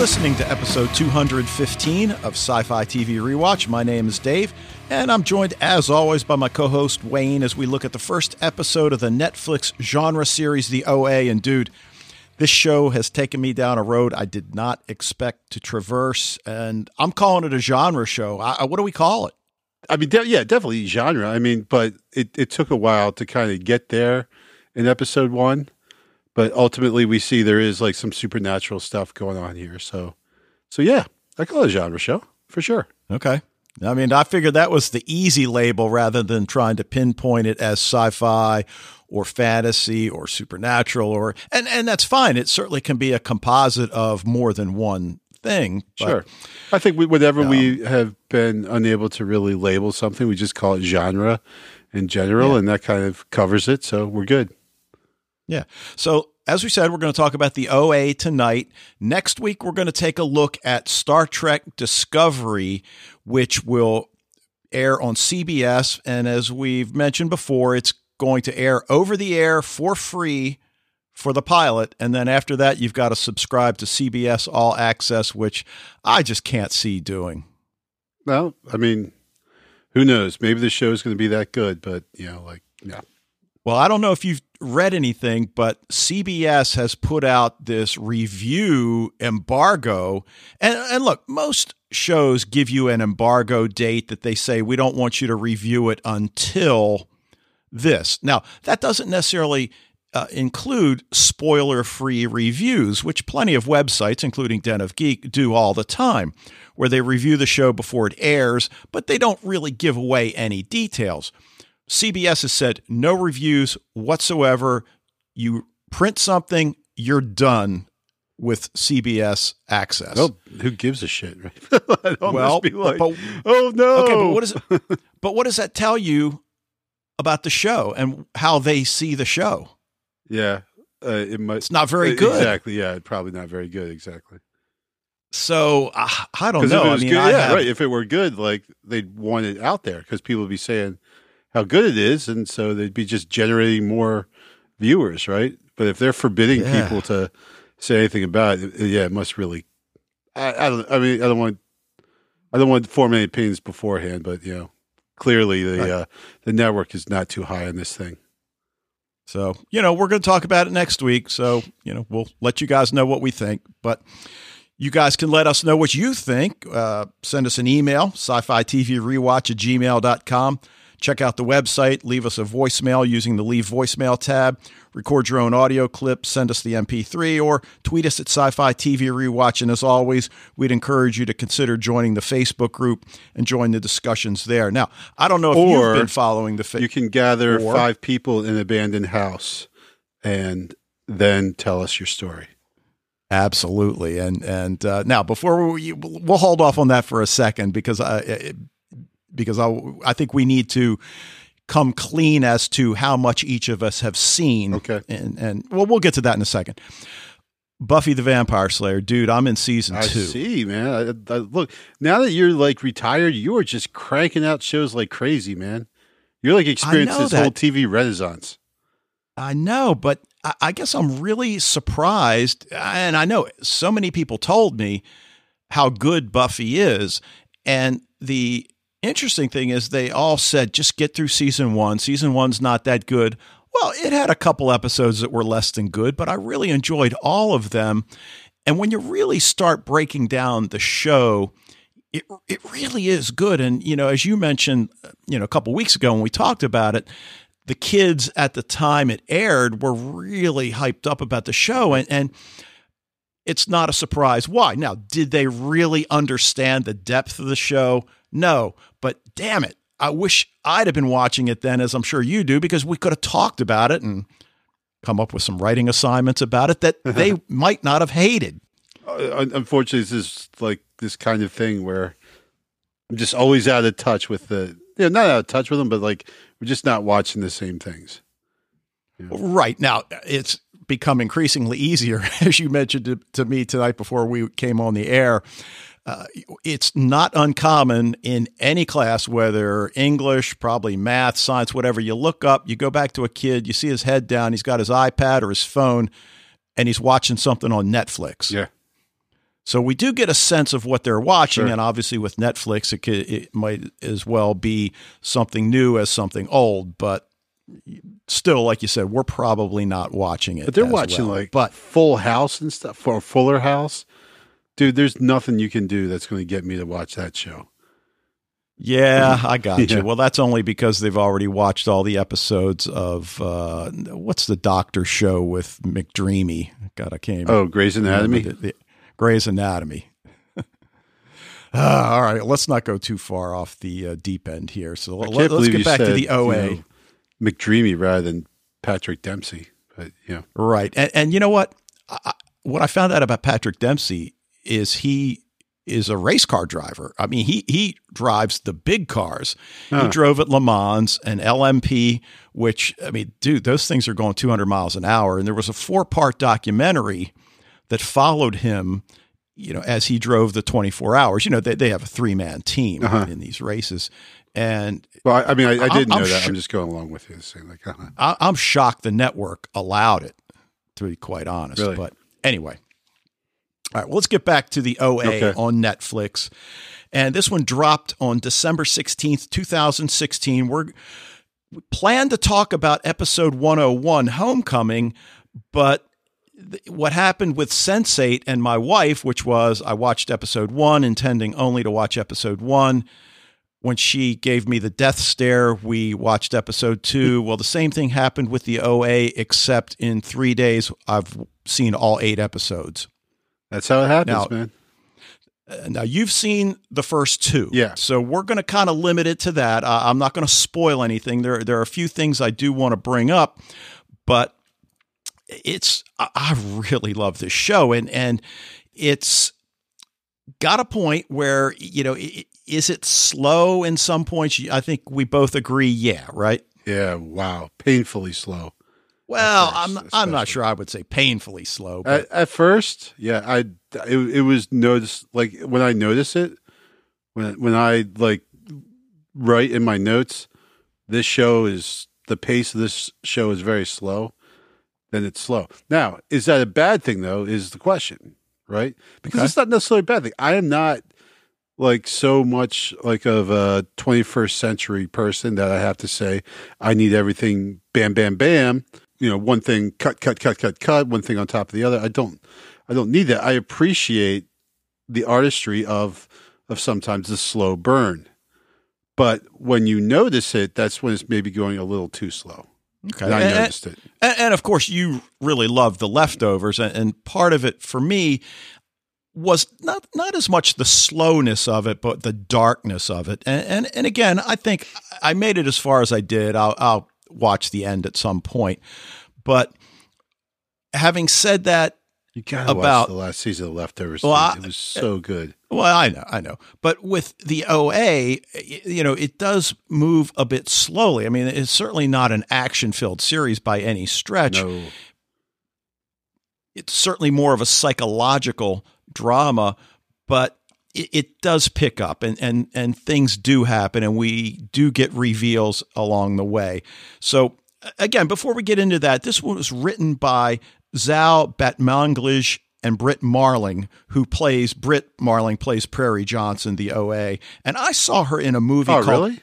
listening to episode 215 of Sci Fi TV Rewatch. My name is Dave, and I'm joined, as always, by my co host Wayne as we look at the first episode of the Netflix genre series, The OA. And, dude, this show has taken me down a road I did not expect to traverse, and I'm calling it a genre show. I, what do we call it? I mean, de- yeah, definitely genre. I mean, but it, it took a while to kind of get there in episode one but ultimately we see there is like some supernatural stuff going on here. So, so yeah, I call it a genre show for sure. Okay. I mean, I figured that was the easy label rather than trying to pinpoint it as sci-fi or fantasy or supernatural or and and that's fine. It certainly can be a composite of more than one thing. But, sure. I think we, whenever um, we have been unable to really label something, we just call it genre in general, yeah. and that kind of covers it. So we're good. Yeah. So, as we said, we're going to talk about the OA tonight. Next week, we're going to take a look at Star Trek Discovery, which will air on CBS. And as we've mentioned before, it's going to air over the air for free for the pilot. And then after that, you've got to subscribe to CBS All Access, which I just can't see doing. Well, I mean, who knows? Maybe the show is going to be that good, but, you know, like, yeah. Well, I don't know if you've read anything, but CBS has put out this review embargo. And, and look, most shows give you an embargo date that they say, we don't want you to review it until this. Now, that doesn't necessarily uh, include spoiler free reviews, which plenty of websites, including Den of Geek, do all the time, where they review the show before it airs, but they don't really give away any details. CBS has said no reviews whatsoever. You print something, you're done with CBS access. Well, who gives a shit, right? well, like, but, oh no. Okay, but what is but what does that tell you about the show and how they see the show? Yeah, uh, it might. It's not very good. Exactly. Yeah, probably not very good. Exactly. So uh, I don't know. I mean, good, yeah, have, right. If it were good, like they'd want it out there because people would be saying, how good it is, and so they'd be just generating more viewers, right? But if they're forbidding yeah. people to say anything about it, yeah, it must really. I, I don't. I mean, I don't want. I don't want to form any opinions beforehand, but you know, clearly the right. uh, the network is not too high on this thing. So you know, we're going to talk about it next week. So you know, we'll let you guys know what we think, but. You guys can let us know what you think. Uh, send us an email, sci fi TV rewatch at gmail.com. Check out the website, leave us a voicemail using the Leave Voicemail tab, record your own audio clip, send us the MP3, or tweet us at Sci Fi TV Rewatch. And as always, we'd encourage you to consider joining the Facebook group and join the discussions there. Now, I don't know if or you've been following the Facebook. You can gather or, five people in an abandoned house and then tell us your story. Absolutely, and and uh, now before we we'll hold off on that for a second because I, because I, I think we need to come clean as to how much each of us have seen. Okay. And, and well, we'll get to that in a second. Buffy the Vampire Slayer, dude, I'm in season I two. see, man. I, I, look, now that you're like retired, you are just cranking out shows like crazy, man. You're like experiencing this that. whole TV renaissance. I know, but I, I guess I'm really surprised. And I know so many people told me how good Buffy is. And the interesting thing is they all said just get through season one. Season one's not that good. Well, it had a couple episodes that were less than good, but I really enjoyed all of them. And when you really start breaking down the show, it it really is good. And you know, as you mentioned, you know, a couple weeks ago when we talked about it, the kids at the time it aired were really hyped up about the show, and and it's not a surprise why. Now, did they really understand the depth of the show? No, but damn it, I wish I'd have been watching it then, as I'm sure you do, because we could have talked about it and come up with some writing assignments about it that they might not have hated. Uh, unfortunately, this is like this kind of thing where I'm just always out of touch with the, you know, not out of touch with them, but like we're just not watching the same things. You know? Right. Now, it's become increasingly easier, as you mentioned to, to me tonight before we came on the air uh, it's not uncommon in any class, whether English, probably math, science, whatever. You look up, you go back to a kid, you see his head down, he's got his iPad or his phone, and he's watching something on Netflix. Yeah. So we do get a sense of what they're watching, Sure. and obviously with Netflix, it could, it might as well be something new as something old. But still, like you said, we're probably not watching it. But they're watching well. like but Full House and stuff for Fuller House. Dude, there's nothing you can do that's going to get me to watch that show. Yeah, I got Yeah. you. Well, that's only because they've already watched all the episodes of uh, what's the Doctor show with McDreamy? God, I can't. Oh, Grey's Anatomy. the- the- Grey's Anatomy. Ah, all right, let's not go too far off the uh, deep end here. So let, us get you back to said, the you OA. know, McDreamy rather than Patrick Dempsey. But you know, Right. And, and you know what? I- what I found out about Patrick Dempsey is he is a race car driver. I mean, he he drives the big cars. He drove at Le Mans and LMP, which I mean, dude, those things are going 200 miles an hour. And there was a four part documentary that followed him. You know, as he drove the 24 hours, you know, they, they have a three man team Uh-huh. in these races. And well, I, mean, I, I I'm- did know I'm that. sure- I'm just going along with you, saying like, uh-huh. I, I'm shocked the network allowed it, to be quite honest. Really? But anyway, all right, well, let's get back to the OA Okay. on Netflix. And this one dropped on December 16th, 2016. We're we plan to talk about episode 101, Homecoming, but th- what happened with Sense8 and my wife, which was I watched episode one, intending only to watch episode one. When she gave me the death stare, we watched episode two. Well, the same thing happened with the OA, except in three days, I've seen all eight episodes. That's how it happens, Now- man. Uh, Now, you've seen the first two. Yeah. So we're going to kind of limit it to that. Uh, I'm not going to spoil anything. There, there are a few things I do want to bring up, but it's, I, I really love this show. And, and it's got a point where, you know, is it slow in some points? I think we both agree. Yeah. Right. Yeah, wow, painfully slow. Well, I'm, I'm not sure I would say painfully slow, but At, at first, yeah, I it, it was noticed like when I notice it when when I like write in my notes, this show is the pace of this show is very slow. Then it's slow. Now, is that a bad thing though? Is the question right? Because Okay. it's not necessarily a bad thing. I am not like so much like of a 21st century person that I have to say I need everything bam bam bam. You know, one thing cut cut cut cut cut, one thing on top of the other. I don't I don't need that. I appreciate the artistry of of sometimes the slow burn. But when you notice it, that's when it's maybe going a little too slow. okay. And I And- noticed it. And, and of course, you really love the leftovers, and, and part of it for me was not not as much the slowness of it, but the darkness of it. And and, and again, I think I made it as far as I did. I'll, I'll watch the end at some point, but having said that, You gotta About- watch the last season of Leftovers. Well. I- it was so uh, good. Well, I know, I know. But with the OA, you know, it does move a bit slowly. I mean, it's certainly not an action filled series by any stretch. No, It's certainly more of a psychological drama, but it, it does pick up and, and, and things do happen and we do get reveals along the way. So, again, before we get into that, this one was written by Zal Batmanglij and Britt Marling, who plays Britt Marling plays Prairie Johnson, the OA. And I saw her in a movie oh called really?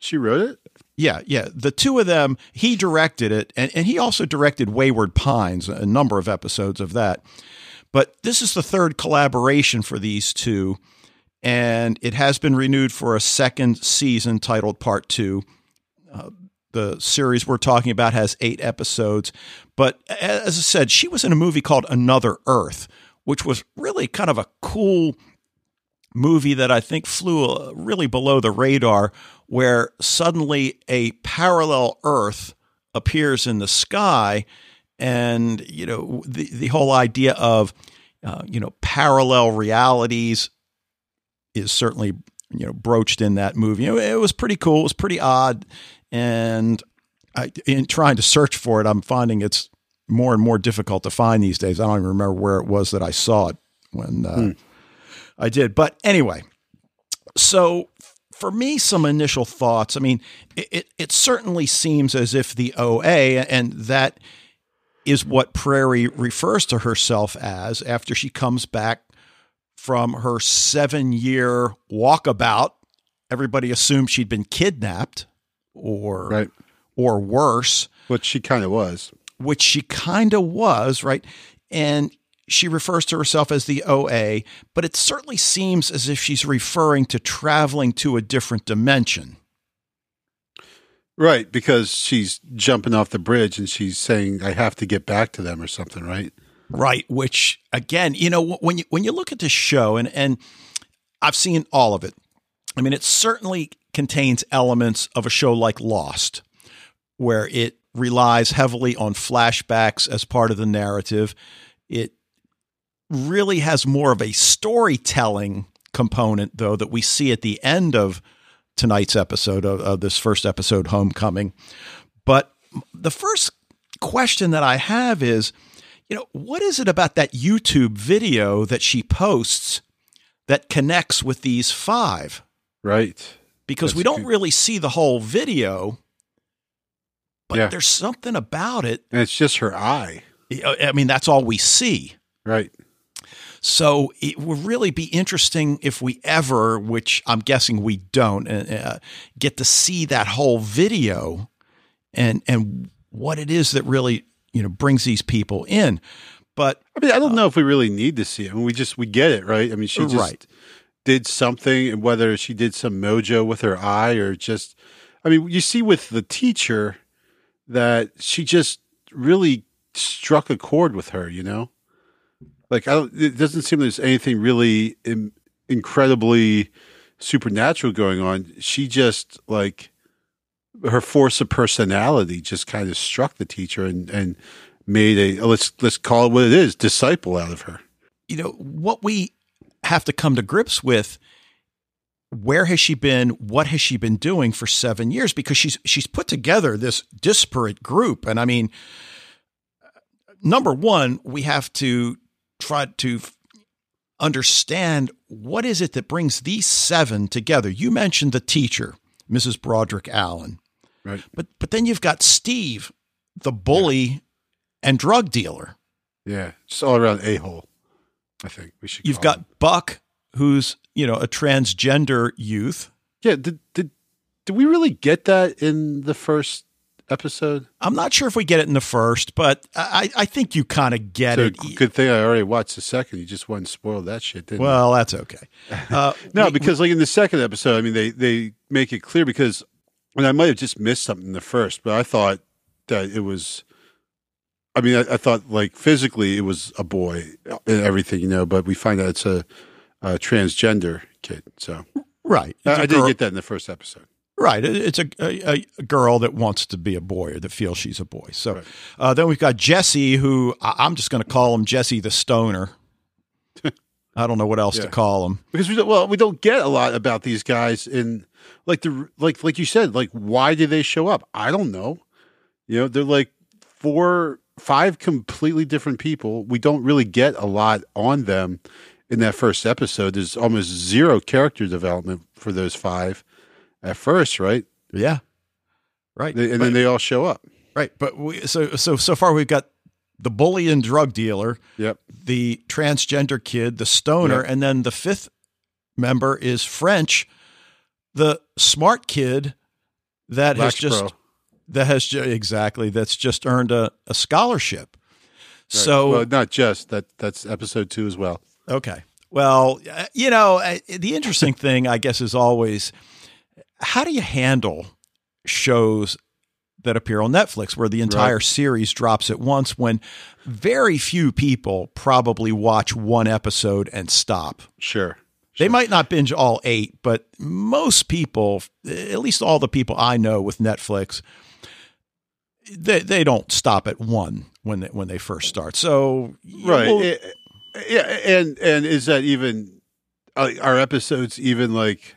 She wrote it. yeah, yeah. The two of them, he directed it, and, and he also directed Wayward Pines, a number of episodes of that. But this is the third collaboration for these two, and it has been renewed for a second season titled Part Two. Uh, the series we're talking about has eight episodes. But as I said, she was in a movie called Another Earth, which was really kind of a cool movie that I think flew uh, really below the radar, where suddenly a parallel Earth appears in the sky, and you know the the whole idea of uh, you know parallel realities is certainly you know broached in that movie. You know, it was pretty cool. It was pretty odd, and I, in trying to search for it, I'm finding it's more and more difficult to find these days. I don't even remember where it was that I saw it when uh, Hmm. I did. But anyway, so for me, some initial thoughts. I mean, it, it, it certainly seems as if the OA, and that is what Prairie refers to herself as after she comes back from her seven year walkabout. Everybody assumed she'd been kidnapped or Right. or worse, Which she kind of was. which she kind of was, right? And she refers to herself as the OA, but it certainly seems as if she's referring to traveling to a different dimension. Right, because she's jumping off the bridge and she's saying, "I have to get back to them" or something, right? Right, which again, you know, when you when you look at this show and and I've seen all of it. I mean, it certainly contains elements of a show like Lost where it relies heavily on flashbacks as part of the narrative. It really has more of a storytelling component though that we see at the end of tonight's episode of, of this first episode Homecoming. But the first question that I have is you know, what is it about that YouTube video that she posts that connects with these five? Right. Because That's we don't good. really see the whole video, but Yeah. there's something about it. And it's just her eye. I mean, that's all we see. Right. So it would really be interesting if we ever, which I'm guessing we don't, uh, uh, get to see that whole video and and what it is that really you know brings these people in. But I mean, I don't know if we really need to see it. I mean, we just we get it, right? I mean, she just Right. Did something, and whether she did some mojo with her eye or just, I mean, you see with the teacher that she just really struck a chord with her. You know, like. It doesn't seem there's anything really Im- incredibly supernatural going on. She just like her force of personality just kind of struck the teacher and and made a let's let's call it what it is disciple out of her. you know what we have to come to grips with where has she been what has she been doing for 7 years? Because she's she's put together this disparate group. And i mean number 1 we have to try to understand what is it that brings these 7 together. You mentioned the teacher mrs broderick allen. Right. but but then you've got steve the bully and drug dealer. Yeah, just all around a hole. I think we should. You've got him. Buck, who's you know a transgender youth. yeah. Did did did we really get that in the first episode? I'm not sure if we get it in the first, but I, I think you kind of get So it. good thing I already watched the second. You just wouldn't spoil that shit, didn't Well, that's okay. Uh. No, we- because like in the second episode, I mean, they they make it clear because, and I might have just missed something in the first, but I thought that it was. I mean, I, I thought like physically it was a boy and everything, you know, but we find out it's a, a transgender kid. So right, I, I didn't get that in the first episode. right. It's a, a, a girl that wants to be a boy or that feels she's a boy. So Right. uh, then we've got Jesse, who I, I'm just going to call him Jesse the Stoner. I don't know what else to call him. because we don't, well we don't get a lot about these guys in like the like like you said like why do they show up i don't know you know they're like four five completely different people we don't really get a lot on them in that first episode there's almost zero character development for those five at first right Yeah, right. They- and But- then they all show up right, but we, so so so far we've got the bully and drug dealer. yep the transgender kid, the stoner, Yeah. and then the fifth member is French, the smart kid that has just. That has exactly that's just earned a, a scholarship. Right. So well not just that that's episode two as well okay, well, you know, the interesting thing, I guess, is always how do you handle shows that appear on Netflix where the entire series drops at once when very few people probably watch one episode and stop. sure They might not binge all eight, but most people, at least all the people I know with Netflix, they they don't stop at one when they, when they first start. So right eh, yeah and and is that even uh, are episodes even like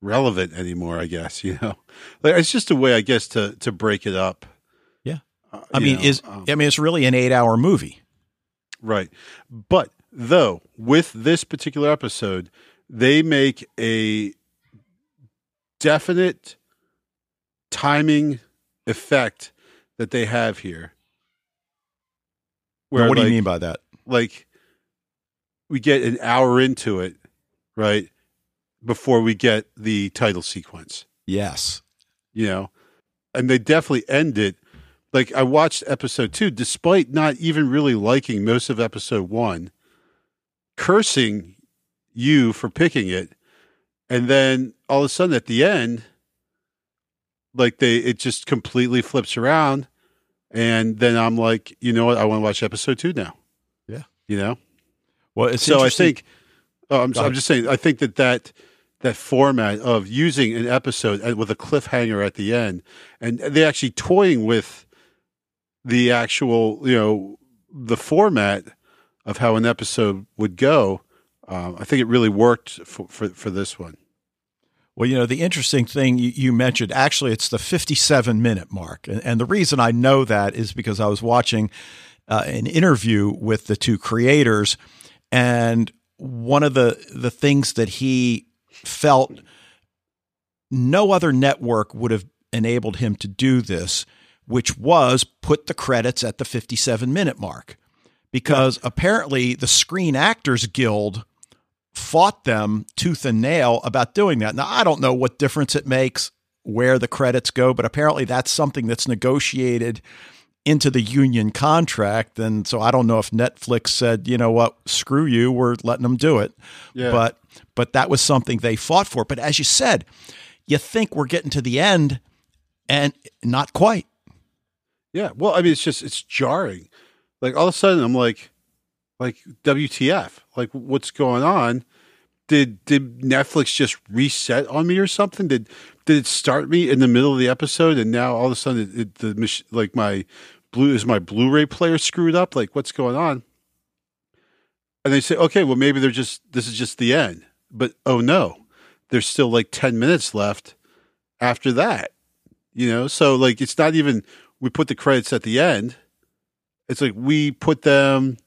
relevant anymore i guess you know like it's just a way i guess to to break it up Yeah. Uh, I mean, know, is um, I mean, it's really an eight-hour movie. right but though with this particular episode they make a definite timing effect that they have here what do you mean by that? like we get an hour into it, right? Before we get the title sequence. Yes. You know, and they definitely end it. Like I watched episode two, despite not even really liking most of episode one, cursing you for picking it. And then all of a sudden at the end, like they, it just completely flips around. And then I'm like, you know what? I want to watch episode two now. Yeah. You know? Well, it's so I think, oh, I'm, I'm just saying, I think that that, that format of using an episode with a cliffhanger at the end, and they actually toying with the actual, you know, the format of how an episode would go. Um, I think it really worked for, for, for this one. Well, you know, the interesting thing you, mentioned, actually, it's the 57 minute mark. And, and the reason I know that is because I was watching uh, an interview with the two creators. And one of the, the things that he felt no other network would have enabled him to do this, which was put the credits at the 57 minute mark. Because apparently the Screen Actors Guild fought them tooth and nail about doing that. Now, I don't know what difference it makes where the credits go, but apparently that's something that's negotiated into the union contract. And so I don't know if Netflix said, you know what, screw you, we're letting them do it. Yeah. But but that was something they fought for. But as you said, you think we're getting to the end and not quite. Yeah. Well, I mean, it's just, it's jarring. Like all of a sudden I'm like, like WTF, like what's going on? Did, did Netflix just reset on me or something? Did, did it start me in the middle of the episode and now all of a sudden it, it, the like my blue is my Blu-ray player screwed up? Like what's going on? And they say, okay, well maybe they're just this is just the end. But oh no, there's still like ten minutes left after that. You know, so like it's not even we put the credits at the end. It's like we put them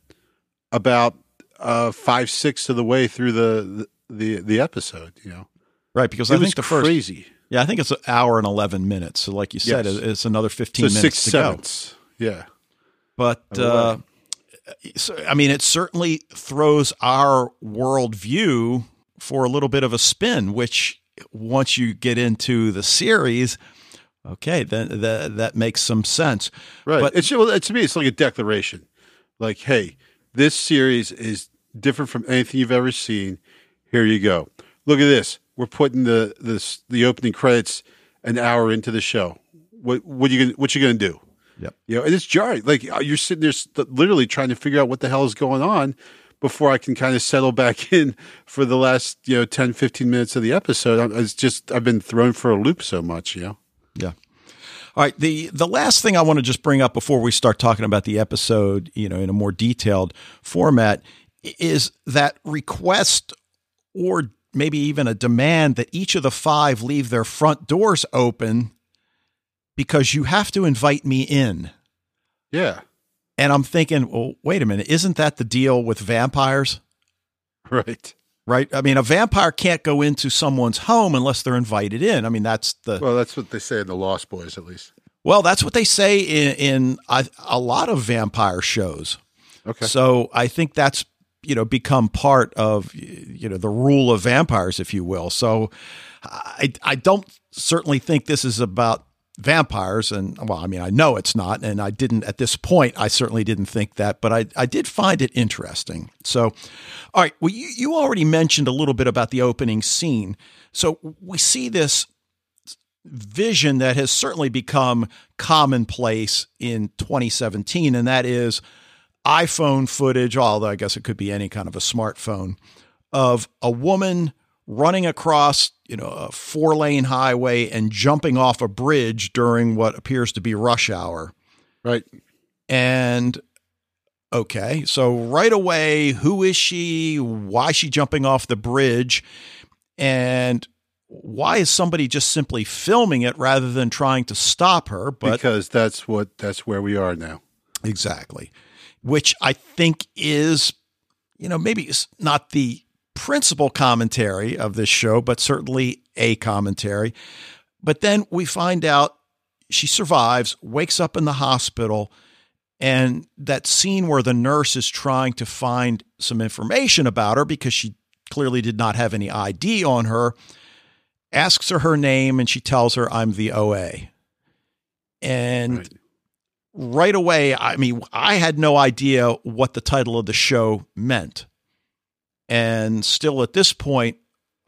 about uh five sixths of the way through the the the episode. You know, Right. Because it I think the first, crazy. yeah, I think it's an hour and 11 minutes. So, like you said, Yes. it's another 15 So minutes six to go. Yeah. But a uh, so, I mean, it certainly throws our worldview for a little bit of a spin. Which once you get into the series, okay, then that that makes some sense. Right. But- it's well, to me, it's like a declaration. Like, hey, this series is different from anything you've ever seen. Here you go. Look at this. We're putting the this the opening credits an hour into the show. What what you gonna what you gonna do? Yep. You know, and it's jarring. Like uh, you're sitting there literally trying to figure out what the hell is going on before I can kind of settle back in for the last, you know, 10, 15 minutes of the episode. It's just, I've been thrown for a loop so much, you know? All right. The the last thing I want to just bring up before we start talking about the episode, you know, in a more detailed format, is that request or maybe even a demand that each of the five leave their front doors open because you have to invite me in. Yeah. And I'm thinking, well, wait a minute, isn't that the deal with vampires? Right. Right? I mean, a vampire can't go into someone's home unless they're invited in. I mean, that's the Well, that's what they say in the Lost Boys, at least. Well, that's what they say in, in a, a lot of vampire shows. Okay. So I think that's you know become part of you know the rule of vampires, if you will. So I I don't certainly think this is about vampires, and well, I mean I know it's not, and I didn't at this point. I certainly didn't think that, but I I did find it interesting. So, all right, well you you already mentioned a little bit about the opening scene. So we see this vision that has certainly become commonplace in 2017, and that is iPhone footage, although I guess it could be any kind of a smartphone, of a woman running across, you know, a four lane highway and jumping off a bridge during what appears to be rush hour. Right. And okay, so right away, who is she? Why is she jumping off the bridge? And why is somebody just simply filming it rather than trying to stop her? But because that's what, that's where we are now. Exactly. Which I think is, you know, maybe it's not the principal commentary of this show, but certainly a commentary. But then we find out she survives, wakes up in the hospital, And that scene where the nurse is trying to find some information about her because she clearly did not have any ID on her, asks her her name, and she tells her, I'm the OA. And right. right away, I mean, I had no idea what the title of the show meant. And still at this point,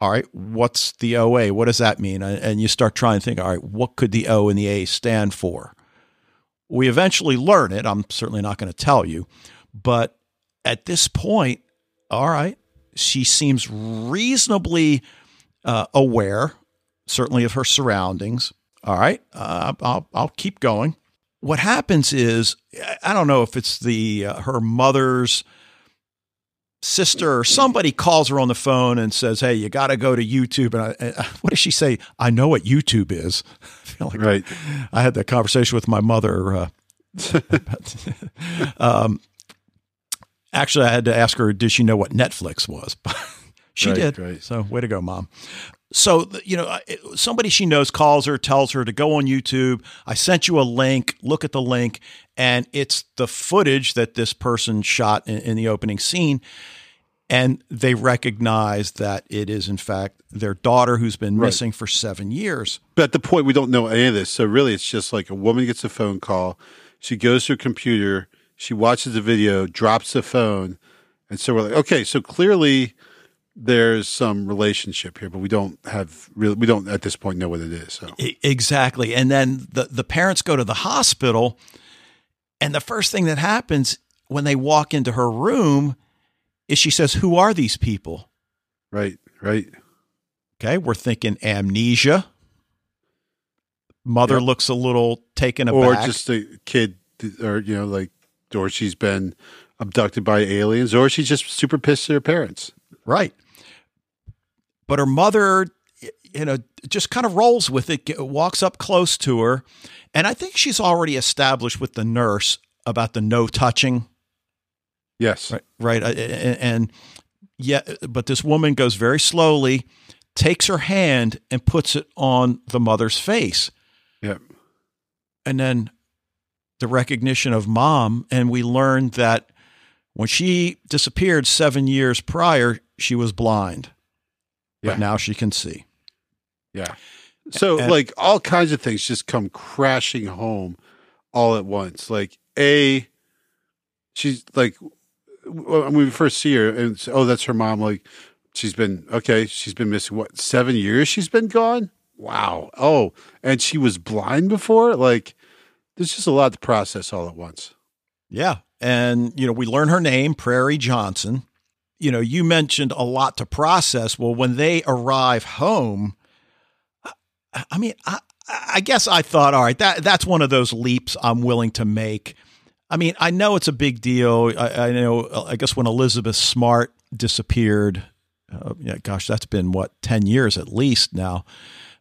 all right, what's the OA? What does that mean? And you start trying to think, all right, what could the O and the A stand for? We eventually learn it. I'm certainly not going to tell you. But at this point, all right, she seems reasonably uh, aware, certainly of her surroundings. All right, uh, I'll, I'll keep going. What happens is, I don't know if it's the uh, her mother's sister or somebody calls her on the phone and says, "Hey, you got to go to YouTube." And I, what does she say? I know what YouTube is. I feel like right. I had that conversation with my mother. Uh, um, actually, I had to ask her, did she know what Netflix was? she right, did. Right. So, way to go, mom. So, you know, somebody she knows calls her, tells her to go on YouTube. I sent you a link. Look at the link. And it's the footage that this person shot in, in the opening scene. And they recognize that it is, in fact, their daughter who's been right. missing for seven years. But at the point, we don't know any of this. So, really, it's just like a woman gets a phone call. She goes to her computer. She watches the video, drops the phone. And so we're like, okay, so clearly there's some relationship here, but we don't have really we don't at this point know what it is. So exactly, and then the the parents go to the hospital, and the first thing that happens when they walk into her room is she says, "Who are these people?" Right, right. Okay, we're thinking amnesia. Mother yep. looks a little taken aback, or just a kid, or you know, like, or she's been abducted by aliens, or she's just super pissed at her parents. Right but her mother you know just kind of rolls with it walks up close to her. And i think she's already established with the nurse about the no touching. Yes. Right, right. Uh, and yeah but this woman goes very slowly takes her hand and puts it on the mother's face. Yep. And then the recognition of mom and we learned that when she disappeared 7 years prior she was blind yeah. but now she can see. Yeah. So and, like all kinds of things just come crashing home all at once. Like a, she's like when we first see her and oh that's her mom. Like she's been okay. She's been missing what seven years. She's been gone. Wow. Oh, and she was blind before. Like there's just a lot to process all at once. Yeah, and you know we learn her name, Prairie Johnson you know, you mentioned a lot to process. Well, when they arrive home, I mean, I, I guess I thought, all right, that that's one of those leaps I'm willing to make. I mean, I know it's a big deal. I, I know. I guess when Elizabeth Smart disappeared, uh, yeah, gosh, that's been what ten years at least now,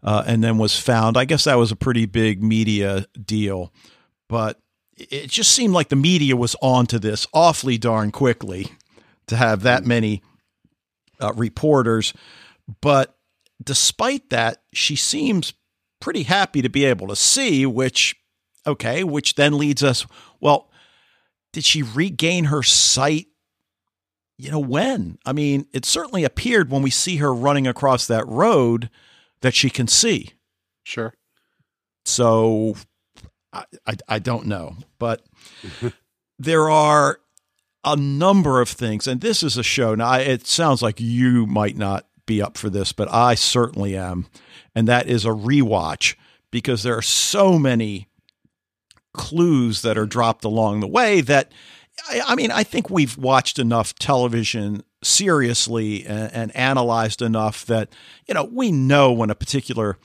uh, and then was found. I guess that was a pretty big media deal, but it just seemed like the media was onto this awfully darn quickly to have that many uh, reporters. But despite that, she seems pretty happy to be able to see, which, okay, which then leads us, well, did she regain her sight? You know, when? I mean, it certainly appeared when we see her running across that road that she can see. Sure. So I, I, I don't know. But there are a number of things, and this is a show. Now, it sounds like you might not be up for this, but I certainly am. And that is a rewatch because there are so many clues that are dropped along the way that I, mean, I think we've watched enough television seriously and, and, analyzed enough that, you know, we know when a particular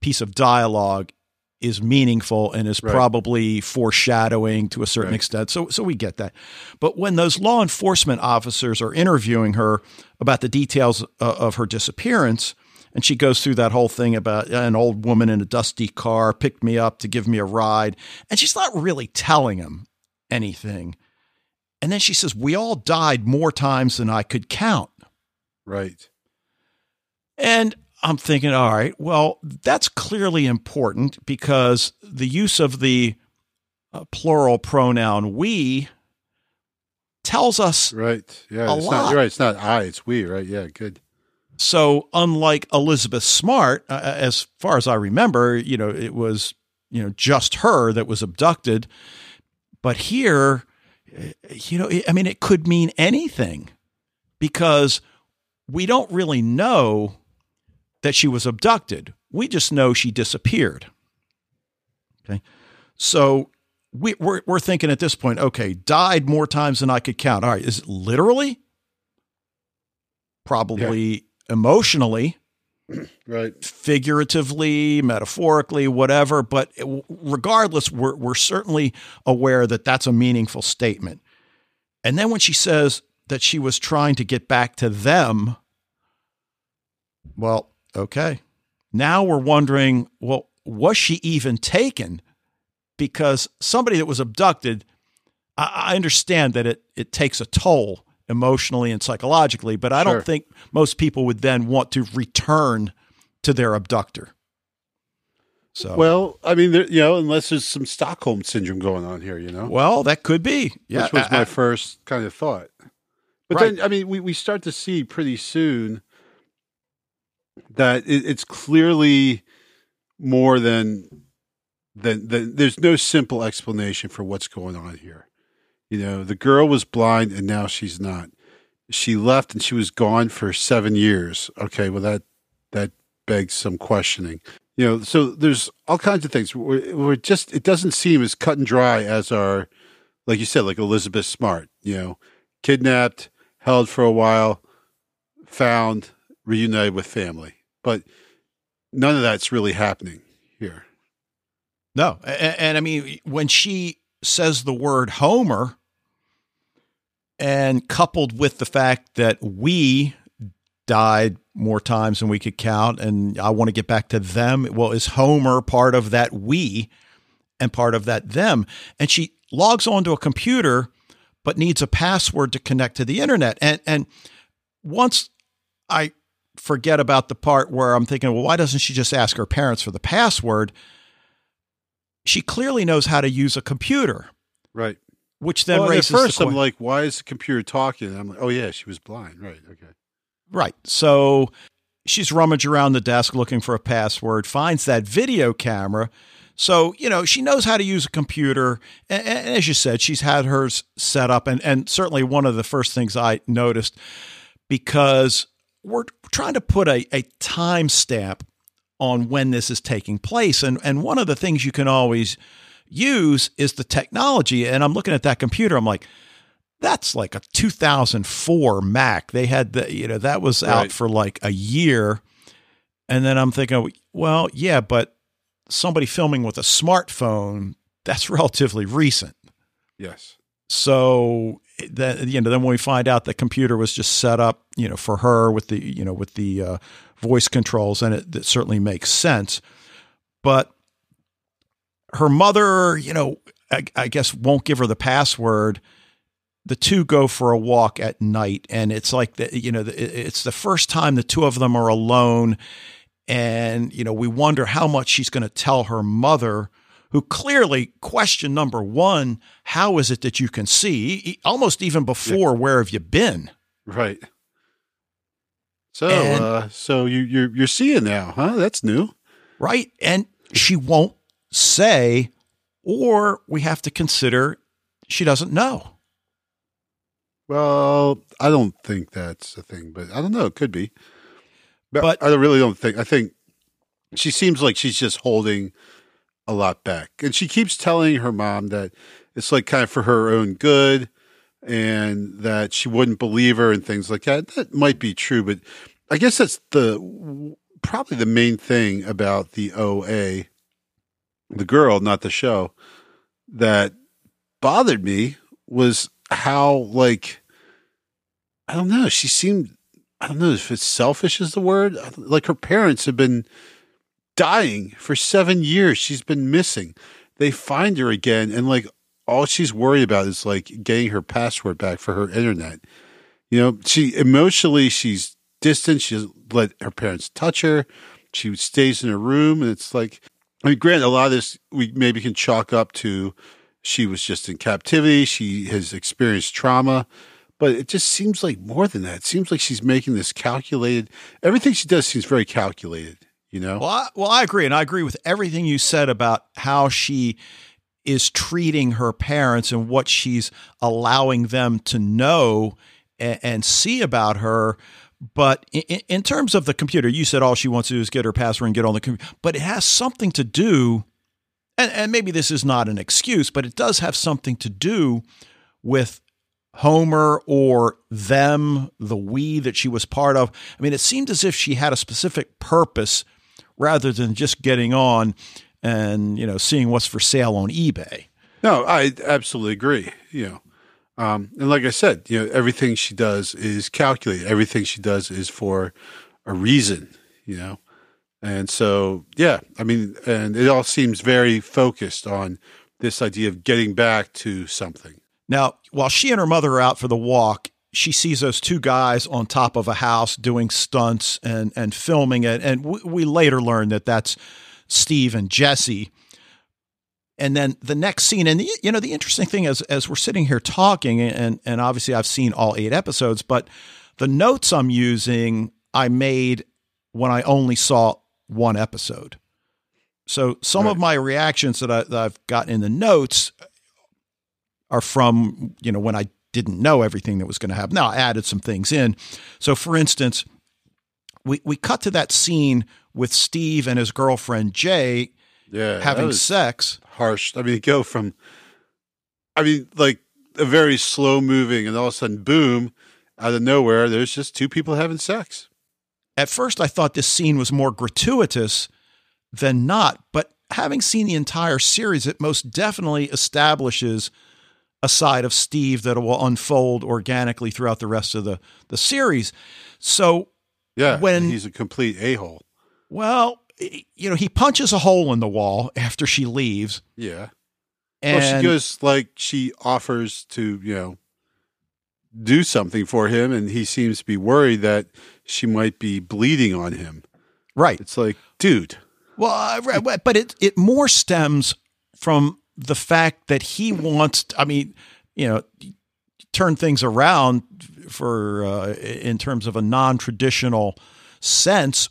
piece of dialogue is meaningful and is right. probably foreshadowing to a certain right. extent. So so we get that. But when those law enforcement officers are interviewing her about the details uh, of her disappearance and she goes through that whole thing about an old woman in a dusty car picked me up to give me a ride and she's not really telling him anything. And then she says we all died more times than I could count. Right. And I'm thinking, all right, well, that's clearly important because the use of the uh, plural pronoun we tells us right. Yeah, a it's lot. not. You're right. It's not I. It's we. Right. Yeah. Good. So, unlike Elizabeth Smart, uh, as far as I remember, you know, it was you know just her that was abducted, but here, uh, you know, I mean, it could mean anything because we don't really know that she was abducted. We just know she disappeared. Okay, so we, we're we're thinking at this point, okay, died more times than I could count. All right, is it literally? Probably emotionally, Right. figuratively, metaphorically, whatever. But regardless, we're, we're certainly aware that that's a meaningful statement. And then when she says that she was trying to get back to them, well, okay. Now we're wondering, well, was she even taken? Because somebody that was abducted, I, I understand that it, it takes a toll emotionally and psychologically, but I Sure. don't think most people would then want to return to their abductor. So, Well, I mean, there, you know, unless there's some Stockholm syndrome going on here, you know, well, that could be. Yeah, which was I- my I- first kind of thought. But Right. then, I mean, we, we start to see pretty soon that it, it's clearly more than, than than there's no simple explanation for what's going on here. You know, the girl was blind and now she's not. She left and she was gone for seven years. Okay, well that that begs some questioning. You know, so there's all kinds of things. We're, we're just it doesn't seem as cut and dry as our, like you said, like Elizabeth Smart. You know, kidnapped, held for a while, found, reunited with family, but none of that's really happening here. No, and, and I mean when she says the word Homer, and coupled with the fact that we died more times than we could count, and I want to get back to them. Well, is Homer part of that we, and part of that them? And she logs onto a computer, but needs a password to connect to the internet. And and once I forget about the part where I'm thinking, well, why doesn't she just ask her parents for the password? she clearly knows how to use a computer, Right. which then well, and at raises first I'm like, why is the computer talking? And I'm like, oh yeah, she was blind. Right. Okay. right. So she's rummaged around the desk looking for a password, finds that video camera. So you know she knows how to use a computer, and, and as you said, she's had hers set up, and and certainly one of the first things I noticed because we're trying to put a, a time stamp on when this is taking place. And and one of the things you can always use is the technology. And I'm looking at that computer, I'm like, that's like a 2004 Mac. They had the, you know, that was out Right. for like a year. And then I'm thinking, well, yeah, but somebody filming with a smartphone, that's relatively recent. Yes. So then, you know, then when we find out the computer was just set up, you know, for her with the, you know, with the uh, voice controls, and it certainly makes sense. But her mother, you know, I, I guess won't give her the password. The two go for a walk at night, and it's like the, you know, it's the first time the two of them are alone, and you know, we wonder how much she's going to tell her mother who clearly question number one how is it that you can see almost even before where have you been Right. So, And- uh, so you you're you're seeing now, huh? That's new. right and she won't say or we have to consider she doesn't know Well, I don't think that's a thing, but I don't know. It could be. But, But- I really don't think. I think she seems like she's just holding a lot back, and she keeps telling her mom that it's like kind of for her own good, and that she wouldn't believe her and things like that. That might be true, but I guess that's the probably the main thing about the OA, the girl, not the show, that bothered me was how like I don't know. She seemed I don't know if it's selfish is the word. Like her parents have been dying for seven years. She's been missing. They find her again, and like all she's worried about is like getting her password back for her internet. You know, she emotionally she's distant. She doesn't let her parents touch her. She stays in her room, and it's like I mean, granted, a lot of this we maybe can chalk up to she was just in captivity. She has experienced trauma, but it just seems like more than that. It seems like she's making this calculated. Everything she does seems very calculated. You know. Well, I, well, I agree, and I agree with everything you said about how she is treating her parents and what she's allowing them to know and, and see about her. But in, in, terms of the computer, you said all she wants to do is get her password and get on the computer. But it has something to do, and, and maybe this is not an excuse, but it does have something to do with Homer or them, the we that she was part of. I mean, it seemed as if she had a specific purpose rather than just getting on and you know seeing what's for sale on eBay. No, I absolutely agree. You know, um, and like I said, you know, everything she does is calculated. Everything she does is for a reason. You know, and so yeah, I mean, and it all seems very focused on this idea of getting back to something. Now, while she and her mother are out for the walk, she sees those two guys on top of a house doing stunts and and filming it, and we, we later learn that that's Steve and Jesse. And then the next scene, and the, you know, the interesting thing is, as we're sitting here talking, and and obviously I've seen all eight episodes, but the notes I'm using I made when I only saw one episode. So some right. of my reactions that, I, that I've gotten in the notes are from you know when I didn't know everything that was going to happen. Now I added some things in. So for instance, we we cut to that scene with Steve and his girlfriend Jay yeah, having sex. Harsh. I mean, go from I mean, like a very slow moving and all of a sudden boom, out of nowhere, there's just two people having sex. At first I thought this scene was more gratuitous than not, but having seen the entire series, it most definitely establishes a side of Steve that will unfold organically throughout the rest of the the series. So yeah, when he's a complete a hole. Well, you know, he punches a hole in the wall after she leaves. Yeah. And well, she goes like she offers to, you know, do something for him, and he seems to be worried that she might be bleeding on him. Right. It's like, dude. Well, uh, but it it more stems from the fact that he wants. I mean, you know, turn things around for uh, in terms of a non traditional sense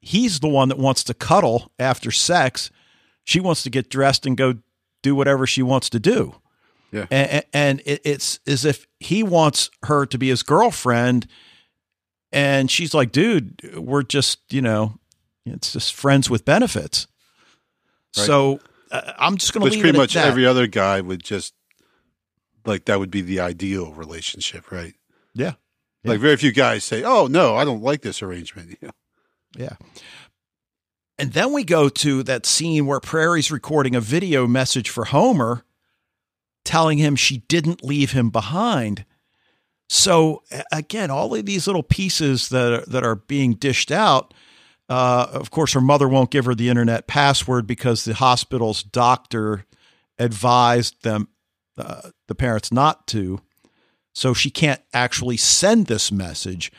he's the one that wants to cuddle after sex. She wants to get dressed and go do whatever she wants to do. Yeah. And, and it's as if he wants her to be his girlfriend. And she's like, dude, we're just, you know, it's just friends with benefits. Right. So Uh, I'm just going to leave pretty it much that. every other guy would just like that would be the ideal relationship, right? Yeah. yeah. Like very few guys say, "Oh no, I don't like this arrangement." You know? Yeah. And then we go to that scene where Prairie's recording a video message for Homer telling him she didn't leave him behind. So again, all of these little pieces that are, that are being dished out. Uh, of course, her mother won't give her the internet password because the hospital's doctor advised them, uh, the parents, not to. So she can't actually send this message.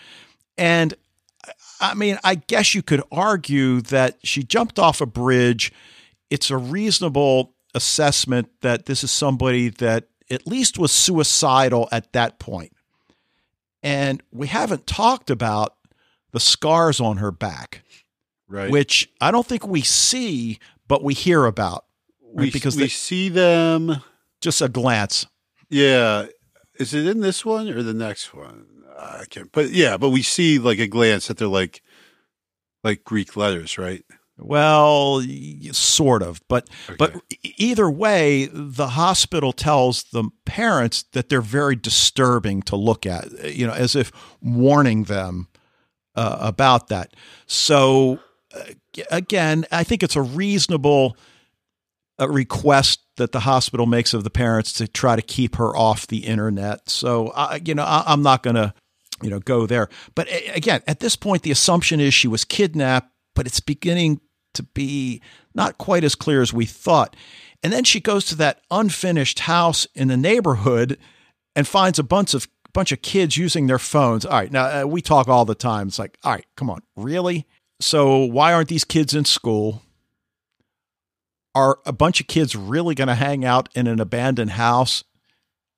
And I mean, I guess you could argue that she jumped off a bridge. It's a reasonable assessment that this is somebody that at least was suicidal at that point. And we haven't talked about the scars on her back, right? Which I don't think we see, but we hear about. Right? We, because we they, see them just a glance. Yeah, is it in this one or the next one? I can't, but yeah, but we see like a glance that they're like, like Greek letters, right? Well, sort of, but okay. but either way, the hospital tells the parents that they're very disturbing to look at, you know, as if warning them uh, about that. So again, I think it's a reasonable uh, request that the hospital makes of the parents to try to keep her off the internet. So, you know, I, I'm not going to you know, go there. But again, at this point, the assumption is she was kidnapped, but it's beginning to be not quite as clear as we thought. And then she goes to that unfinished house in the neighborhood and finds a bunch of bunch of kids using their phones. All right, now uh, we talk all the time. It's like, all right, come on, really? So why aren't these kids in school? are a bunch of kids really going to hang out in an abandoned house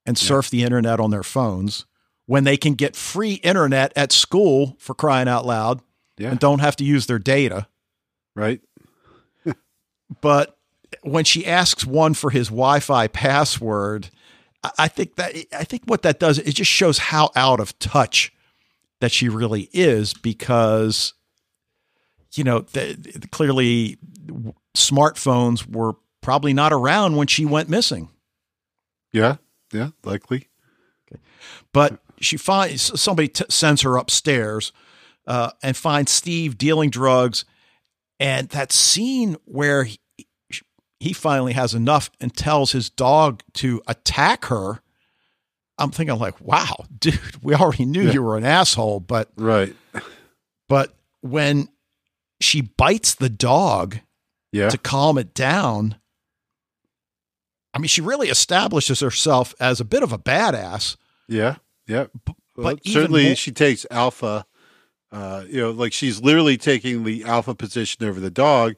and surf yeah. the internet on their phones when they can get free internet at school for crying out loud yeah. and don't have to use their data? Right. but when she asks one for his Wi-Fi password, I think that I think what that does it just shows how out of touch that she really is because you know the, the, clearly smartphones were probably not around when she went missing. Yeah, yeah, likely. Okay. But she finds somebody t- sends her upstairs uh, and finds Steve dealing drugs, and that scene where he, he finally has enough and tells his dog to attack her. I'm thinking like, wow, dude, we already knew yeah. you were an asshole, but right. But when she bites the dog yeah. to calm it down, I mean, she really establishes herself as a bit of a badass. Yeah, yeah. B- well, but certainly, more- she takes alpha. Uh, you know, like she's literally taking the alpha position over the dog,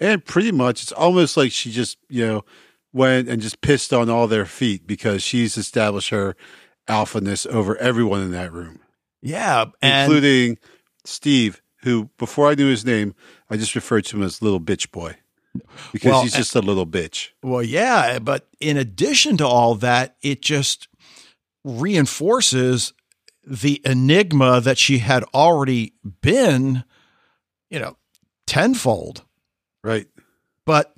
and pretty much it's almost like she just you know went and just pissed on all their feet because she's established her alphaness over everyone in that room. Yeah, including Steve, who before I knew his name, I just referred to him as little bitch boy because well, he's just a little bitch. Well, yeah, but in addition to all that, it just reinforces the enigma that she had already been, you know, tenfold. Right. But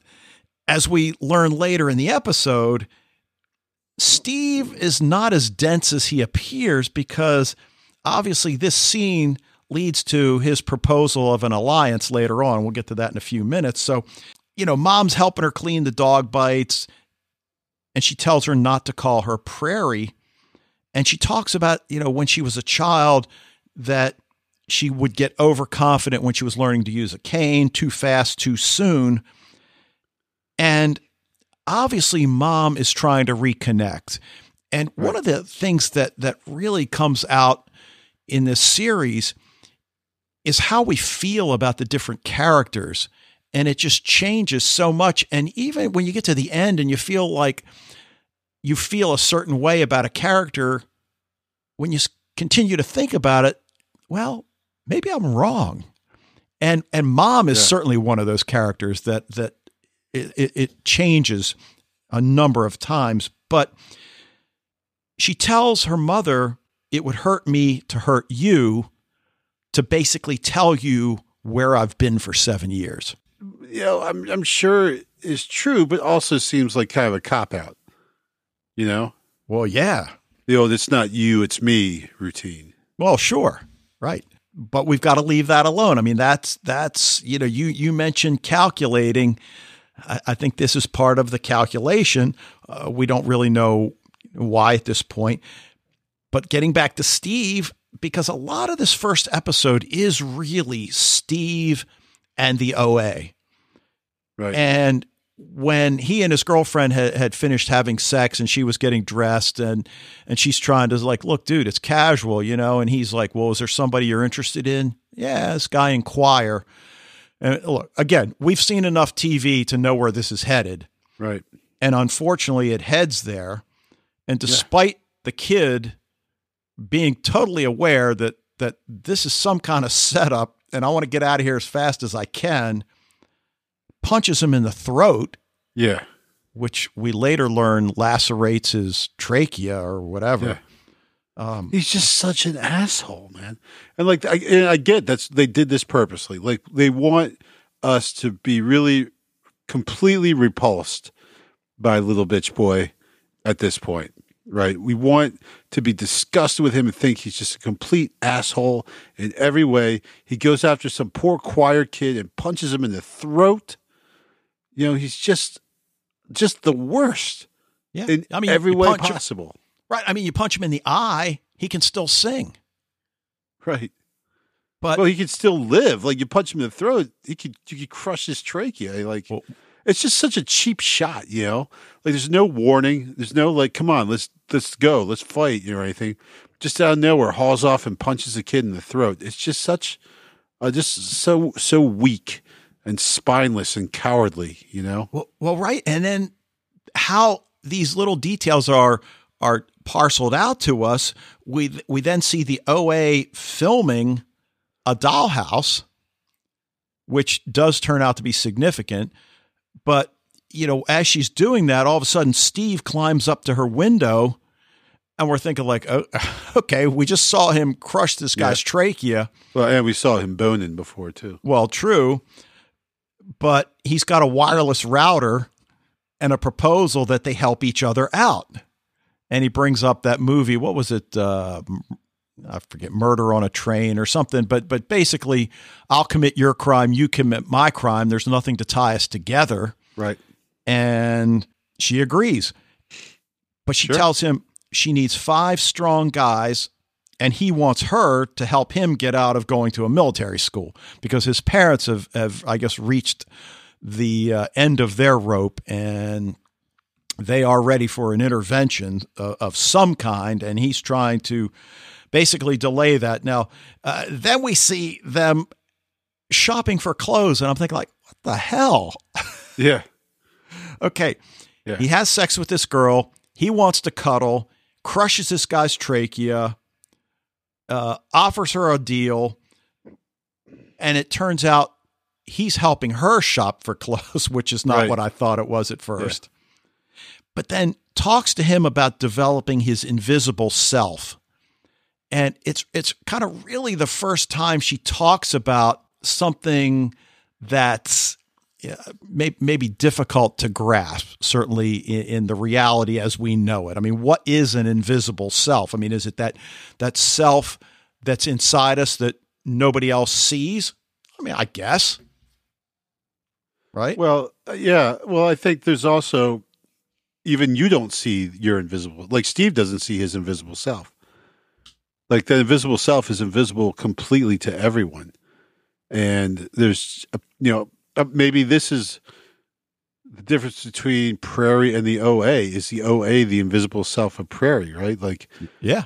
as we learn later in the episode, Steve is not as dense as he appears because obviously this scene leads to his proposal of an alliance later on. We'll get to that in a few minutes. So, you know, mom's helping her clean the dog bites and she tells her not to call her Prairie. And she talks about, you know, when she was a child that she would get overconfident when she was learning to use a cane too fast, too soon. And obviously, mom is trying to reconnect. And one of the things that that really comes out in this series is how we feel about the different characters. And it just changes so much. And even when you get to the end and you feel like you feel a certain way about a character, when you continue to think about it, well, maybe I'm wrong. And and mom is yeah. certainly one of those characters that that it, it, it changes a number of times, but she tells her mother it would hurt me to hurt you to basically tell you where I've been for seven years. You know, I'm I'm sure is true, but also seems like kind of a cop out. You know? Well, yeah. You know, it's not you, it's me routine. Well, sure. Right but we've got to leave that alone. I mean, that's that's you know, you you mentioned calculating. I, I think this is part of the calculation. Uh, we don't really know why at this point, but getting back to Steve, because a lot of this first episode is really Steve and the OA, right? And when he and his girlfriend had, had finished having sex and she was getting dressed and and she's trying to like look dude it's casual you know? And he's like well is there somebody you're interested in? Yeah this guy in choir. And look again we've seen enough tv to know where this is headed. Right. And unfortunately it heads there. And despite yeah. the kid being totally aware that that this is some kind of setup and i want to get out of here as fast as i can punches him in the throat. Yeah. Which we later learn lacerates his trachea or whatever. Yeah. Um, He's just such an asshole, man. And like, I, and I get that's they did this purposely. Like, they want us to be really completely repulsed by little bitch boy at this point, right? We want to be disgusted with him and think he's just a complete asshole in every way. He goes after some poor choir kid and punches him in the throat. You know, he's just just the worst. Yeah, in I mean, every way possible. Him, right. I mean, you punch him in the eye, he can still sing. Right. But well, he could still live. Like you punch him in the throat, he could you could crush his trachea. Like well, it's just such a cheap shot, you know. Like there's no warning. There's no like, come on, let's let's go, let's fight, you know, or anything. Just out of nowhere, hauls off and punches a kid in the throat. It's just such, uh, just so so weak and spineless and cowardly, you know? Well, well, right. And then how these little details are are parceled out to us, we we then see the OA filming a dollhouse, which does turn out to be significant. But you know, as she's doing that, all of a sudden Steve climbs up to her window, and we're thinking like, oh, okay, we just saw him crush this guy's yeah. trachea. Well, and we saw him boning before too. Well, true, but he's got a wireless router and a proposal that they help each other out. And he brings up that movie. What was it? Uh, I forget, Murder on a Train or something. But but basically, I'll commit your crime, you commit my crime. There's nothing to tie us together. Right. And she agrees, but she sure. tells him she needs five strong guys and he wants her to help him get out of going to a military school because his parents have, have I guess, reached the uh, end of their rope and they are ready for an intervention uh, of some kind, and he's trying to basically delay that. Now, uh, then we see them shopping for clothes, and I'm thinking, like, what the hell? Yeah. okay. Yeah. He has sex with this girl. He wants to cuddle, crushes this guy's trachea, uh, offers her a deal, and it turns out he's helping her shop for clothes, which is not right. what I thought it was at first. Yeah. But then talks to him about developing his invisible self. And it's it's kind of really the first time she talks about something that's may, maybe difficult to grasp, certainly in, in, the reality as we know it. I mean, what is an invisible self? I mean, is it that that self that's inside us that nobody else sees? I mean, I guess right? Well, uh, yeah. Well, I think there's also even you don't see your invisible. Like Steve doesn't see his invisible self. Like the invisible self is invisible completely to everyone, and there's you know uh, maybe this is the difference between Prairie and the OA. Is the OA the invisible self of Prairie, right? Like, yeah.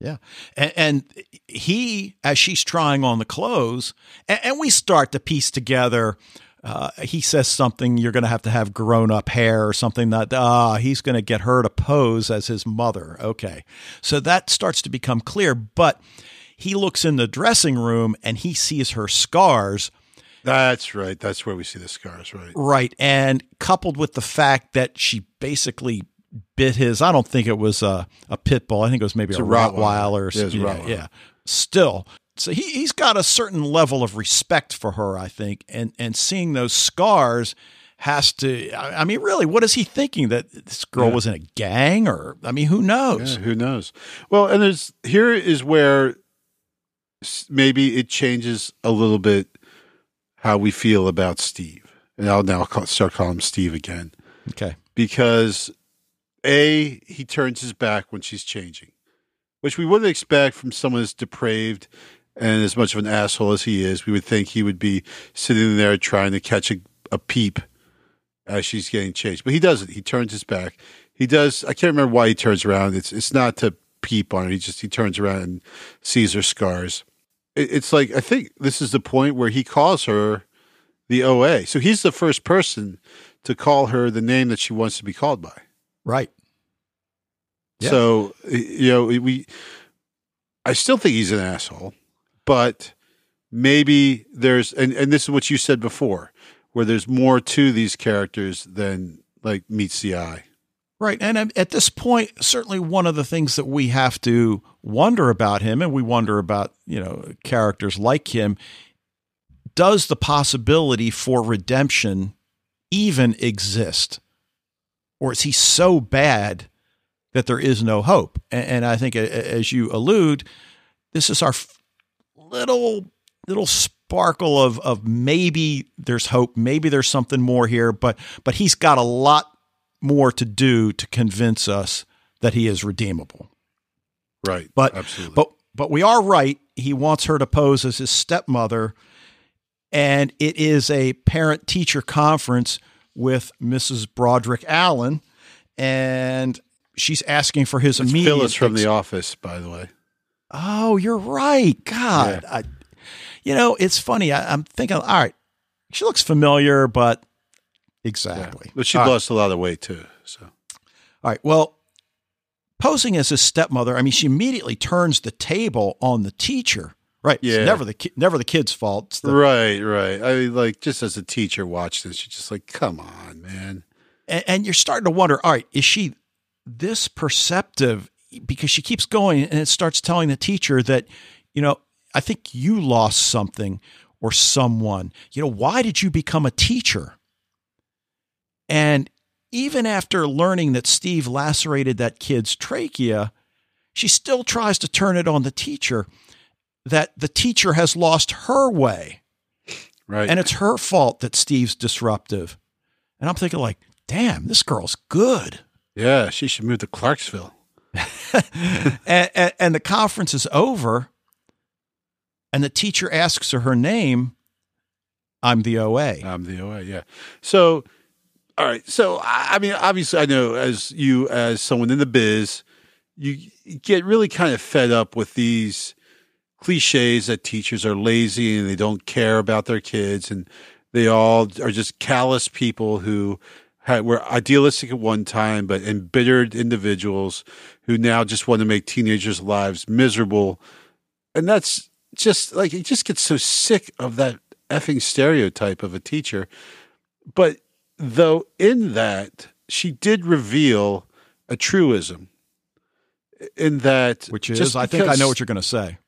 Yeah. And, and, he, as she's trying on the clothes, and, and we start to piece together uh, he says something you're going to have to have grown up hair or something that ah he's going to get her to pose as his mother okay so that starts to become clear but he looks in the dressing room and he sees her scars that's right that's where we see the scars right right and coupled with the fact that she basically bit his i don't think it was a, a pit bull i think it was maybe a, a rottweiler, rottweiler. Yeah, yeah, yeah still so he, he's got a certain level of respect for her, I think, and and seeing those scars has to. I mean, really, what is he thinking that this girl yeah. was in a gang, or I mean, who knows? Yeah, who knows? Well, and there's here is where maybe it changes a little bit how we feel about Steve, and I'll now call, start calling him Steve again. Okay, because a he turns his back when she's changing, which we wouldn't expect from someone as depraved and as much of an asshole as he is, we would think he would be sitting there trying to catch a, a peep as she's getting changed. But he doesn't. He turns his back. He does. I can't remember why he turns around. It's it's not to peep on her. He just he turns around and sees her scars. It, it's like I think this is the point where he calls her the OA. So he's the first person to call her the name that she wants to be called by. Right. Yeah. So you know we. I still think he's an asshole but maybe there's and, and this is what you said before, where there's more to these characters than like meets the eye. Right. And at this point, certainly one of the things that we have to wonder about him, and we wonder about, you know, characters like him, does the possibility for redemption even exist? Or is he so bad that there is no hope? And, I think, as you allude, this is our little little sparkle of of maybe there's hope, maybe there's something more here, but but he's got a lot more to do to convince us that he is redeemable. Right. But absolutely. But but we are right. He wants her to pose as his stepmother, and it is a parent teacher conference with Mrs. Broderick Allen, and she's asking for his it's immediate. Phyllis from ex- the office, by the way. Oh, you're right. God, yeah. I, you know, it's funny. I, am thinking, all right, She looks familiar, but exactly. Yeah. But she lost right. a lot of weight too. So, all right. Well, posing as his stepmother, I mean, she immediately turns the table on the teacher. Right. Yeah. It's never the ki- never the kid's fault. The- right. Right. I mean, like just as a teacher watch this, you're just like, come on, man. And, and you're starting to wonder. All right, is she this perceptive? Because she keeps going and it starts telling the teacher that, you know, I think you lost something or someone. You know, why did you become a teacher? And even after learning that Steve lacerated that kid's trachea, she still tries to turn it on the teacher that the teacher has lost her way. Right. And it's her fault that Steve's disruptive. And I'm thinking, like, damn, this girl's good. Yeah, she should move to Clarksville. and, and, and the conference is over, and the teacher asks her her name. I'm the OA. I'm the OA, yeah. So, all right. So, I mean, obviously, I know as you, as someone in the biz, you get really kind of fed up with these cliches that teachers are lazy and they don't care about their kids and they all are just callous people who had, were idealistic at one time but embittered individuals who now just want to make teenagers' lives miserable. And that's just like it just gets so sick of that effing stereotype of a teacher. But though in that she did reveal a truism in that which is I think I know what you're going to say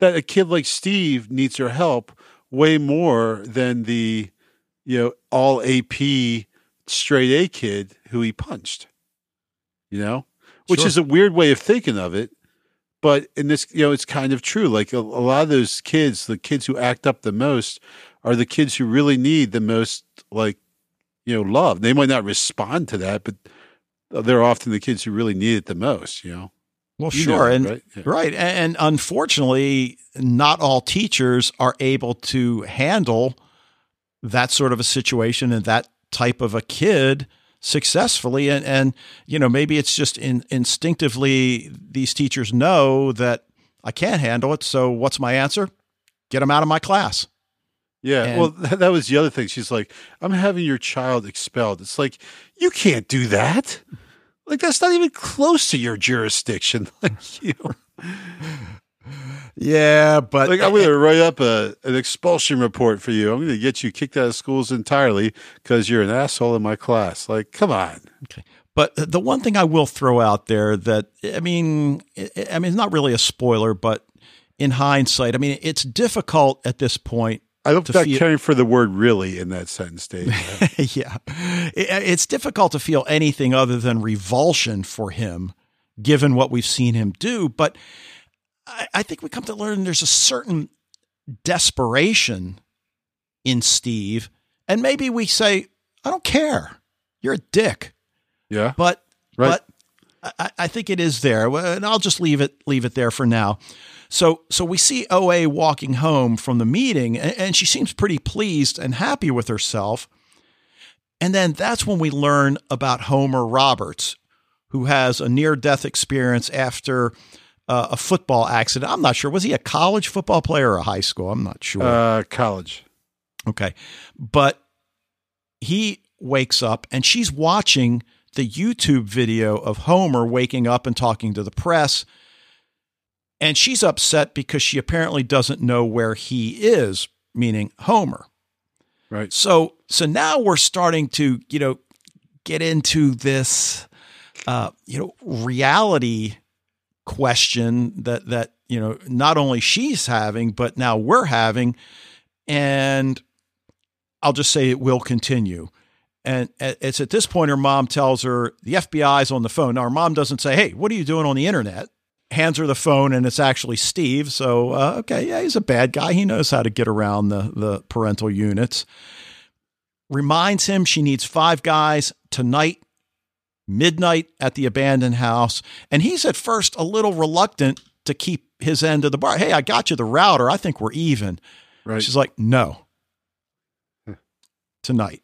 that a kid like Steve needs her help way more than the you know all AP straight A kid who he punched. You know, which sure. is a weird way of thinking of it, but in this, you know, it's kind of true. Like a, a lot of those kids, the kids who act up the most, are the kids who really need the most, like you know, love. They might not respond to that, but they're often the kids who really need it the most. You know. Well, you sure, and right? Yeah. right, and unfortunately, not all teachers are able to handle that sort of a situation and that type of a kid successfully. And and you know, maybe it's just in, instinctively these teachers know that I can't handle it. So what's my answer? Get them out of my class. Yeah, and, well, that was the other thing. She's like, "I'm having your child expelled." It's like you can't do that. Like that's not even close to your jurisdiction. Like you. Yeah, but like I'm going to write up a an expulsion report for you. I'm going to get you kicked out of schools entirely because you're an asshole in my class. Like, come on. Okay. But the one thing I will throw out there that I mean, I mean, it's not really a spoiler, but in hindsight, I mean, it's difficult at this point I don't feel- caring for the word really in that sentence, Dave. yeah. It's difficult to feel anything other than revulsion for him, given what we've seen him do. But I think we come to learn there's a certain desperation in Steve. And maybe we say, I don't care. You're a dick. Yeah. But, right. but I, I think it is there. And I'll just leave it, leave it there for now. So, so we see OA walking home from the meeting, and, and she seems pretty pleased and happy with herself. And then that's when we learn about Homer Roberts, who has a near death experience after uh, a football accident. I'm not sure. Was he a college football player or a high school? I'm not sure. Uh, college. Okay. But he wakes up and she's watching the YouTube video of Homer waking up and talking to the press and she's upset because she apparently doesn't know where he is, meaning Homer. Right. So so now we're starting to, you know, get into this uh, you know, reality question that that, you know, not only she's having, but now we're having. And I'll just say it will continue. And it's at this point her mom tells her the FBI's on the phone. Now her mom doesn't say, "Hey, what are you doing on the internet?" Hands her the phone and it's actually Steve. So, uh, okay, yeah, he's a bad guy. He knows how to get around the, the parental units. Reminds him she needs five guys tonight, midnight at the abandoned house. And he's at first a little reluctant to keep his end of the bar. Hey, I got you the router. I think we're even. Right. She's like, no, tonight.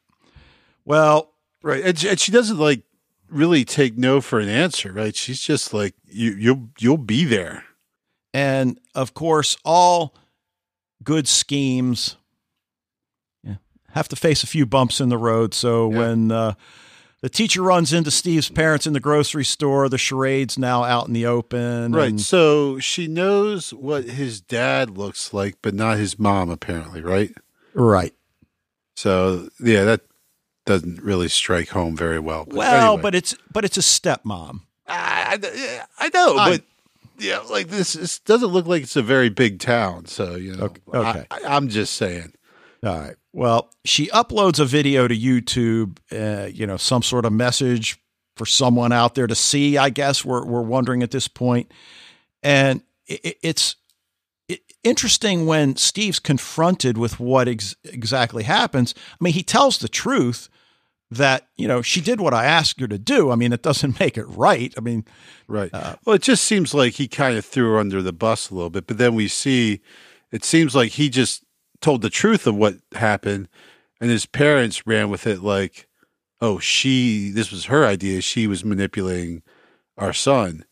Well, right. And, and she doesn't like really take no for an answer, right? She's just like you you'll you'll be there. And of course, all good schemes yeah, have to face a few bumps in the road. So Yeah. when uh, the teacher runs into Steve's parents in the grocery store, the charade's now out in the open. Right. and- So she knows what his dad looks like, but not his mom, apparently, right? right. So yeah, that doesn't really strike home very well. But Well, anyway. but it's but it's a stepmom. I, I, I know, I- but yeah, like this, this doesn't look like it's a very big town. So you know, Okay. I, I'm just saying. All right. Well, she uploads a video to YouTube, uh, you know, some sort of message for someone out there to see, I guess we're, we're wondering at this. And it, it's it, interesting when Steve's confronted with what ex- exactly happens. I mean, he tells the truth that, you know, she did what I asked her to do. I mean, it doesn't make it right. I mean, Right. Uh, well, it just seems like he kind of threw her under the bus a little bit, but then we see it seems like he just told the truth of what happened, and his parents ran with it like, "Oh, she this was her idea. She was manipulating our son."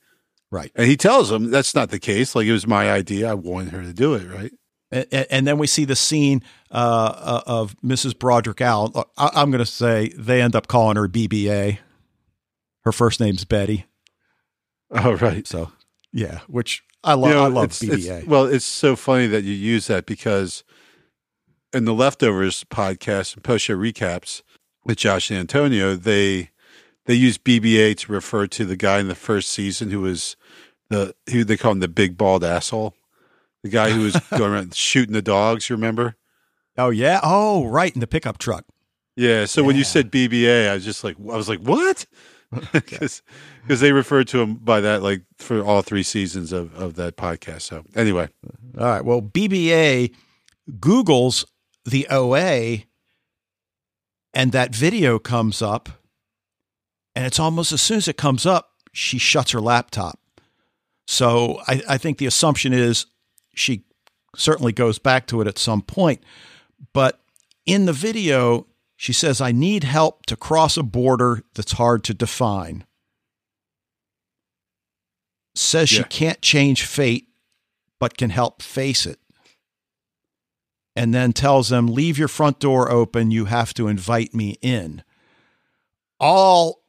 Right. And he tells them that's not the case. Like it was my idea. I wanted her to do it. Right. And, and then we see the scene uh, uh, of Mrs. Broderick Allen. I, I'm going to say they end up calling her BBA. Her first name's Betty. Oh, right. So, yeah, which I love. You know, I love it's- it's- BBA. well, it's so funny that you use that because in the leftovers podcast and post show recaps with Josh and Antonio, they they use BBA to refer to the guy in the first season who was the who they call him the big bald asshole, the guy who was going around shooting the dogs. You remember? oh yeah. Oh right, in the pickup truck. Yeah. So when you said BBA, I was just like, I was like, what? Because they referred to him by that like for all three seasons of of that podcast. So anyway. All right. Well, BBA Google's the OA, and that video comes up, and it's almost as soon as it comes up, she shuts her laptop. So I, I think the assumption is she certainly goes back to it at some point. But in the video, she says, I need help to cross a border that's hard to define. Says she can't change fate, but can help face it. And then tells them, Leave your front door open. You have to invite me in. All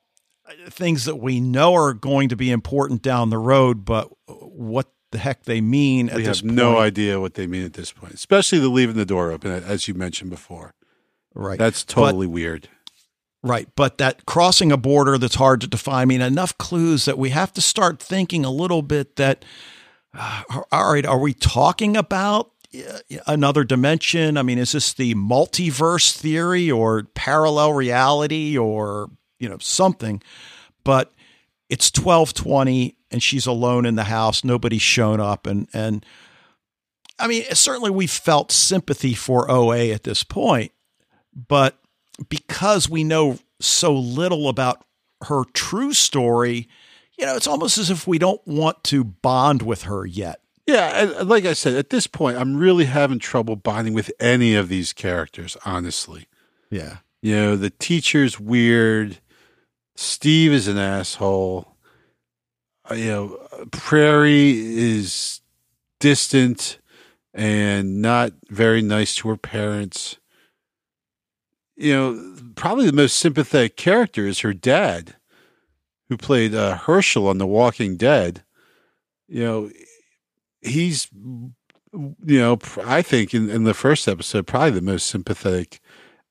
things that we know are going to be important down the road, but what the heck they mean at we have no idea what they mean at this point, especially the leaving the door open, as you mentioned before. Right. That's totally weird. Right. But that crossing a border that's hard to define, I mean, enough clues that we have to start thinking a little bit that, uh, all right, are we talking about uh, another dimension? I mean, is this the multiverse theory or parallel reality or, you know, something? But it's 1220 and she's alone in the house. Nobody's shown up. And, and, I mean, certainly we felt sympathy for OA at this point, but because we know so little about her true story, you know, it's almost as if we don't want to bond with her yet. Yeah, like I said, at this point, I'm really having trouble bonding with any of these characters, honestly. Yeah. You know, the teacher's weird. Steve is an asshole. Uh, You know, Prairie is distant and not very nice to her parents. You know, probably the most sympathetic character is her dad, who played uh, Hershel on The Walking Dead. You know, he's, you know, I think in, in the first episode, probably the most sympathetic,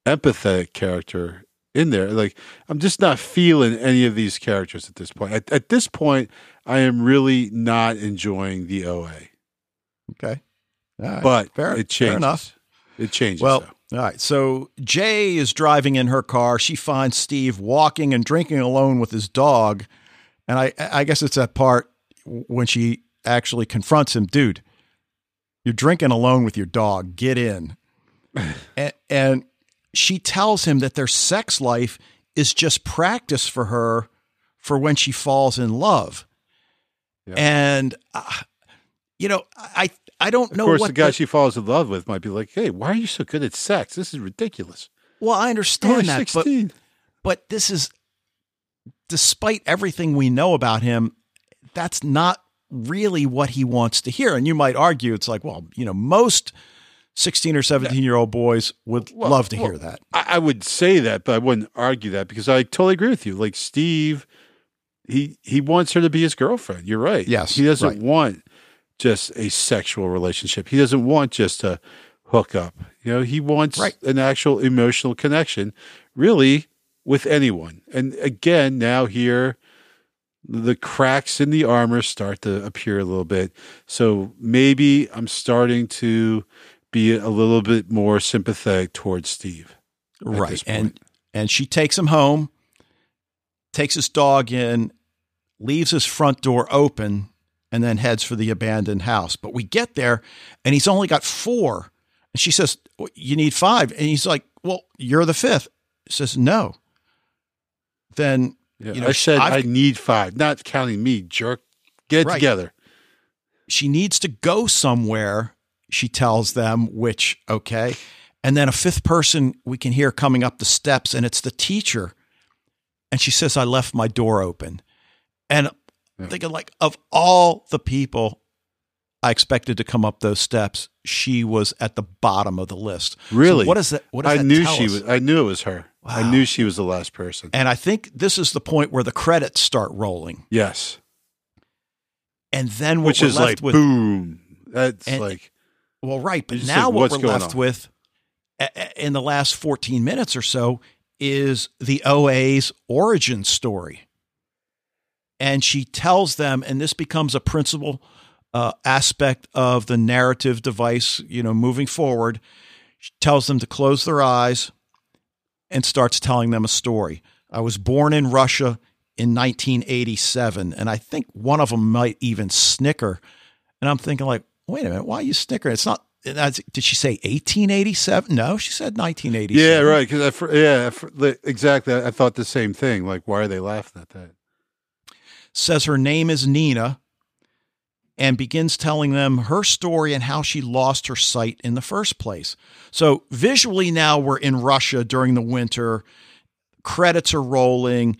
empathetic character in there. Like, I'm just not feeling any of these characters at this point. At, at this point, I am really not enjoying the OA, Okay. Right. but fair, it changes. fair enough. It changes. Well, though. all right. So Jay is driving in her car. She finds Steve walking and drinking alone with his dog. And I, I guess it's that part when she actually confronts him, dude, you're drinking alone with your dog. Get in. and, and she tells him that their sex life is just practice for her for when she falls in love. Yeah. And, uh, you know, I, I don't of know course, what the guy the- she falls in love with might be like, "Hey, why are you so good at sex? This is ridiculous." well, I understand that, but but this is despite everything we know about him that's not really what he wants to hear and you might argue it's like well you know most 16 or 17 year old boys would Well, love to well, hear that. I, I would say that, but I wouldn't argue that because I totally agree with you. Like Steve, he he wants her to be his girlfriend. You're right. Yes, he doesn't right. want just a sexual relationship. He doesn't want just a hook up. You know, he wants Right. an actual emotional connection, really, with anyone. And again, now here, the cracks in the armor start to appear a little bit. So maybe I'm starting to be a little bit more sympathetic towards Steve. Right. And and she takes him home, takes his dog in, leaves his front door open, and then heads for the abandoned house. But we get there and he's only got four. And she says, "Well, You need five. And he's like, Well, you're the fifth. He says, No. Then Yeah, you know, I said I've- I need five, not counting me, jerk. Get Right. together. she needs to go somewhere, she tells them, which, okay. And then a fifth person we can hear coming up the steps, and it's the teacher. And she says, I left my door open. And Yeah. thinking, like, of all the people I expected to come up those steps, she was at the bottom of the list. So Really? what is that? What does I that knew she us? was. I knew it was her. I knew she was the last person. And I think this is the point where the credits start rolling. Yes, And then what which we're is left like with boom. That's And- like Well, right. But now what we're left on? with in the last 14 minutes or so is the OA's origin story. And she tells them, and this becomes a principal uh, aspect of the narrative device, you know, moving forward. She tells them to close their eyes and starts telling them a story. I was born in Russia in 1987, and I think one of them might even snicker. And I'm thinking, like, wait a minute, why are you snickering? It's not. That's, did she say 1887? No, she said 1987. yeah, right. Because I yeah, I fr- li- exactly. I thought the same thing. Like, why are they laughing at that? Says her name is Nina and begins telling them her story and how she lost her sight in the first place. So visually, now we're in Russia during the winter. Credits are rolling.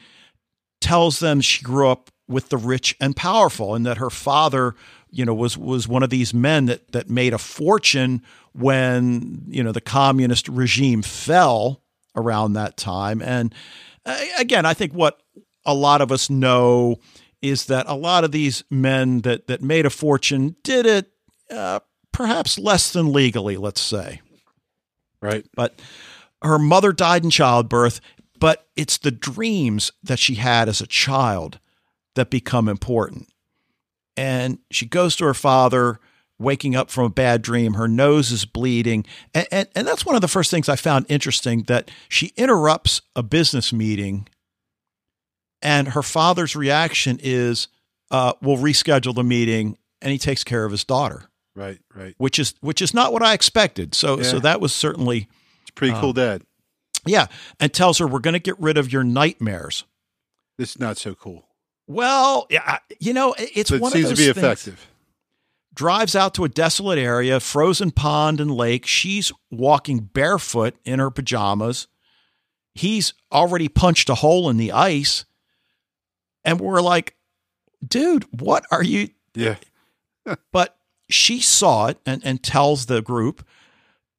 Tells them she grew up with the rich and powerful, and that her father, you know, was was one of these men that that made a fortune when you know the communist regime fell around that time. And again, I think what a lot of us know is that a lot of these men that that made a fortune did it uh, perhaps less than legally, let's say. Right. But her mother died in childbirth, but it's the dreams that she had as a child that become important. And she goes to her father, waking up from a bad dream. Her nose is bleeding. And, and, and that's one of the first things I found interesting that she interrupts a business meeting, and her father's reaction is, uh, We'll reschedule the meeting. And he takes care of his daughter, Right. Right. which is which is not what I expected. So so that was certainly It's pretty cool dad. yeah, and tells her we're going to get rid of your nightmares. This is not so cool. Well, yeah, you know, it- it's it one seems of to those be things. effective. Drives out to a desolate area, frozen pond and lake. She's walking barefoot in her pajamas. He's already punched a hole in the ice, and we're like, "Dude, what are you?" Yeah. But she saw it and, and tells the group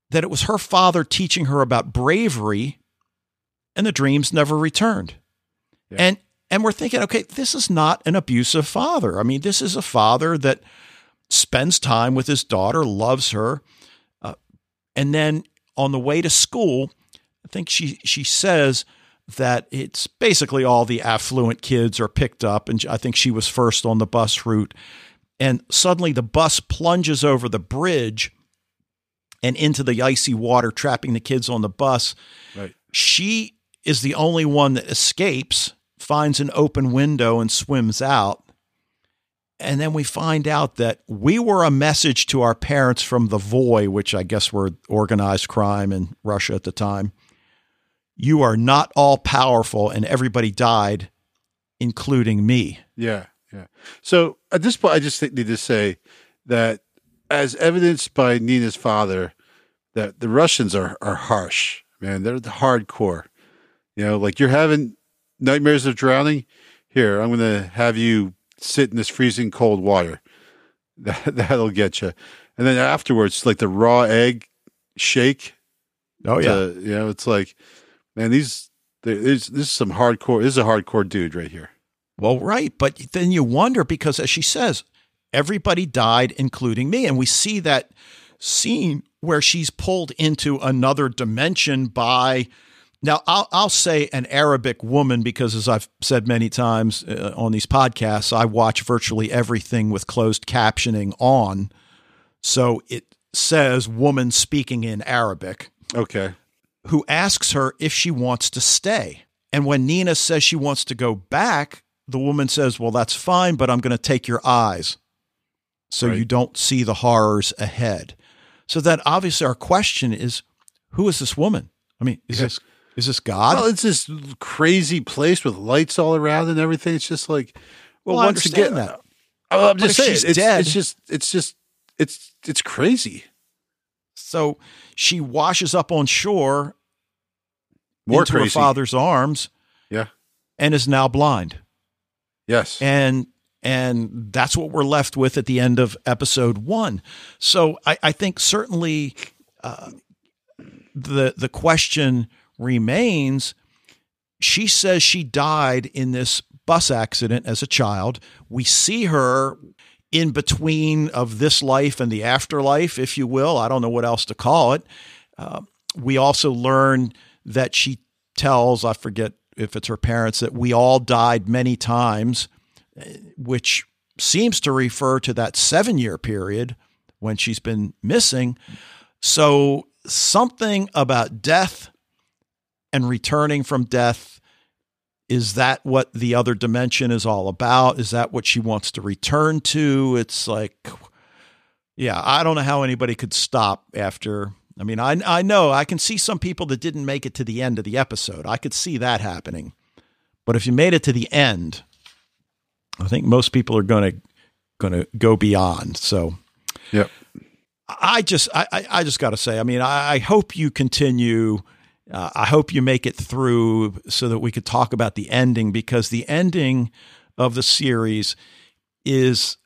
that it was her father teaching her about bravery, and the dreams never returned. Yeah. And and we're thinking, okay, this is not an abusive father. I mean, this is a father that spends time with his daughter, loves her, uh, and then on the way to school, I think she she says that it's basically all the affluent kids are picked up, and I think she was first on the bus route. And suddenly the bus plunges over the bridge and into the icy water, trapping the kids on the bus. Right. She is the only one that escapes, finds an open window, and swims out. And then we find out that we were a message to our parents from the Voy, which I guess were organized crime in Russia at the time. You are not all powerful, and everybody died, including me. Yeah, yeah. So at this point, I just need to say that, as evidenced by Nina's father, that the Russians are are harsh, man. They're the hardcore. You know, like you're having nightmares of drowning. Here, I'm going to have you sit in this freezing cold water. That that'll get you. And then afterwards, like the raw egg shake. Oh yeah, to, you know, it's like, man, these this is some hardcore. This is a hardcore dude right here. Well, right, but then you wonder because, as she says, everybody died, including me, and we see that scene where she's pulled into another dimension by. Now, I'll, I'll say an Arabic woman because, as I've said many times uh, on these podcasts, I watch virtually everything with closed captioning on. So it says woman speaking in Arabic. Okay. Who asks her if she wants to stay. And when Nina says she wants to go back, the woman says, Well, that's fine, but I'm going to take your eyes so right. you don't see the horrors ahead. So then obviously our question is who is this woman? I mean, is yeah. this is this God? Well, it's this crazy place with lights all around and everything. It's just like well, well once again that. Oh, I'm just saying it's, dead, it's just it's just it's it's crazy. So she washes up on shore More into crazy. her father's arms. Yeah. And is now blind. Yes. And and that's what we're left with at the end of episode one. So I, I think certainly uh, the the question remains. She says she died in this bus accident as a child. We see her in between of this life and the afterlife, if you will. I don't know what else to call it. Uh, we also learn that she tells, I forget if it's her parents, that we all died many times which seems to refer to that seven year period when she's been missing. So, something about death and returning from death is that what the other dimension is all about? Is that what she wants to return to? It's like, yeah, I don't know how anybody could stop after. I mean, I, I know I can see some people that didn't make it to the end of the episode. I could see that happening. But if you made it to the end, I think most people are going to going to go beyond. So, yeah, I just I I just got to say, I mean, I, I hope you continue. Uh, I hope you make it through so that we could talk about the ending because the ending of the series is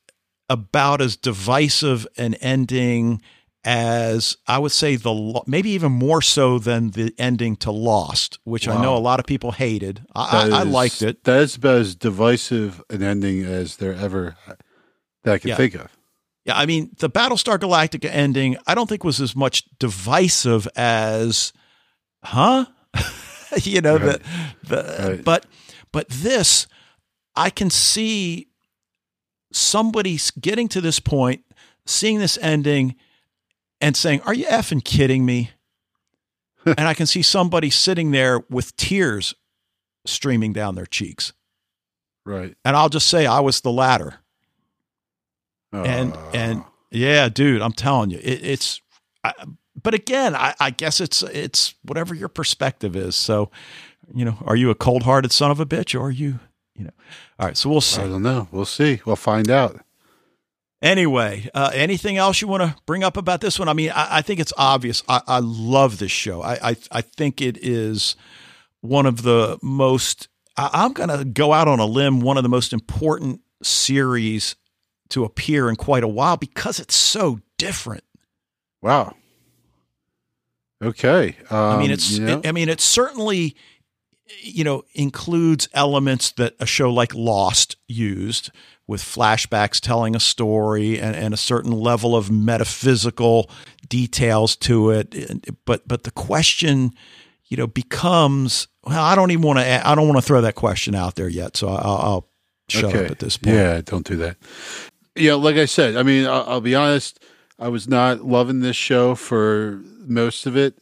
about as divisive an ending as I would say the maybe even more so than the ending to Lost, which wow. I know a lot of people hated. I, I, liked it. That is about as divisive an ending as there ever that I can yeah. think of. Yeah, I mean the Battlestar Galactica ending. I don't think was as much divisive as, huh? you know right. the the right. but but this I can see somebody getting to this point, seeing this ending and saying, Are you effing kidding me? and I can see somebody sitting there with tears streaming down their cheeks. Right. And I'll just say I was the latter. Uh. And and yeah, dude, I'm telling you, it, it's. I, but again, I, I guess it's it's whatever your perspective is. So, you know, are you a cold hearted son of a bitch, or are you, you know? All right, so we'll see. I don't know. We'll see. We'll find out. Anyway, uh, anything else you want to bring up about this one? I mean, I, I think it's obvious. I, I love this show. I, I, I think it is one of the most. I, I'm going to go out on a limb. One of the most important series to appear in quite a while because it's so different. Wow. Okay. Um, I mean, it's. You know? it, I mean, it certainly you know includes elements that a show like Lost used with flashbacks telling a story and, and a certain level of metaphysical details to it. But but the question, you know, becomes well. I don't even want to. I don't want to throw that question out there yet. So I'll, I'll shut okay. up at this point. Yeah, don't do that. Yeah, like I said, I mean, I'll, I'll be honest. I was not loving this show for most of it,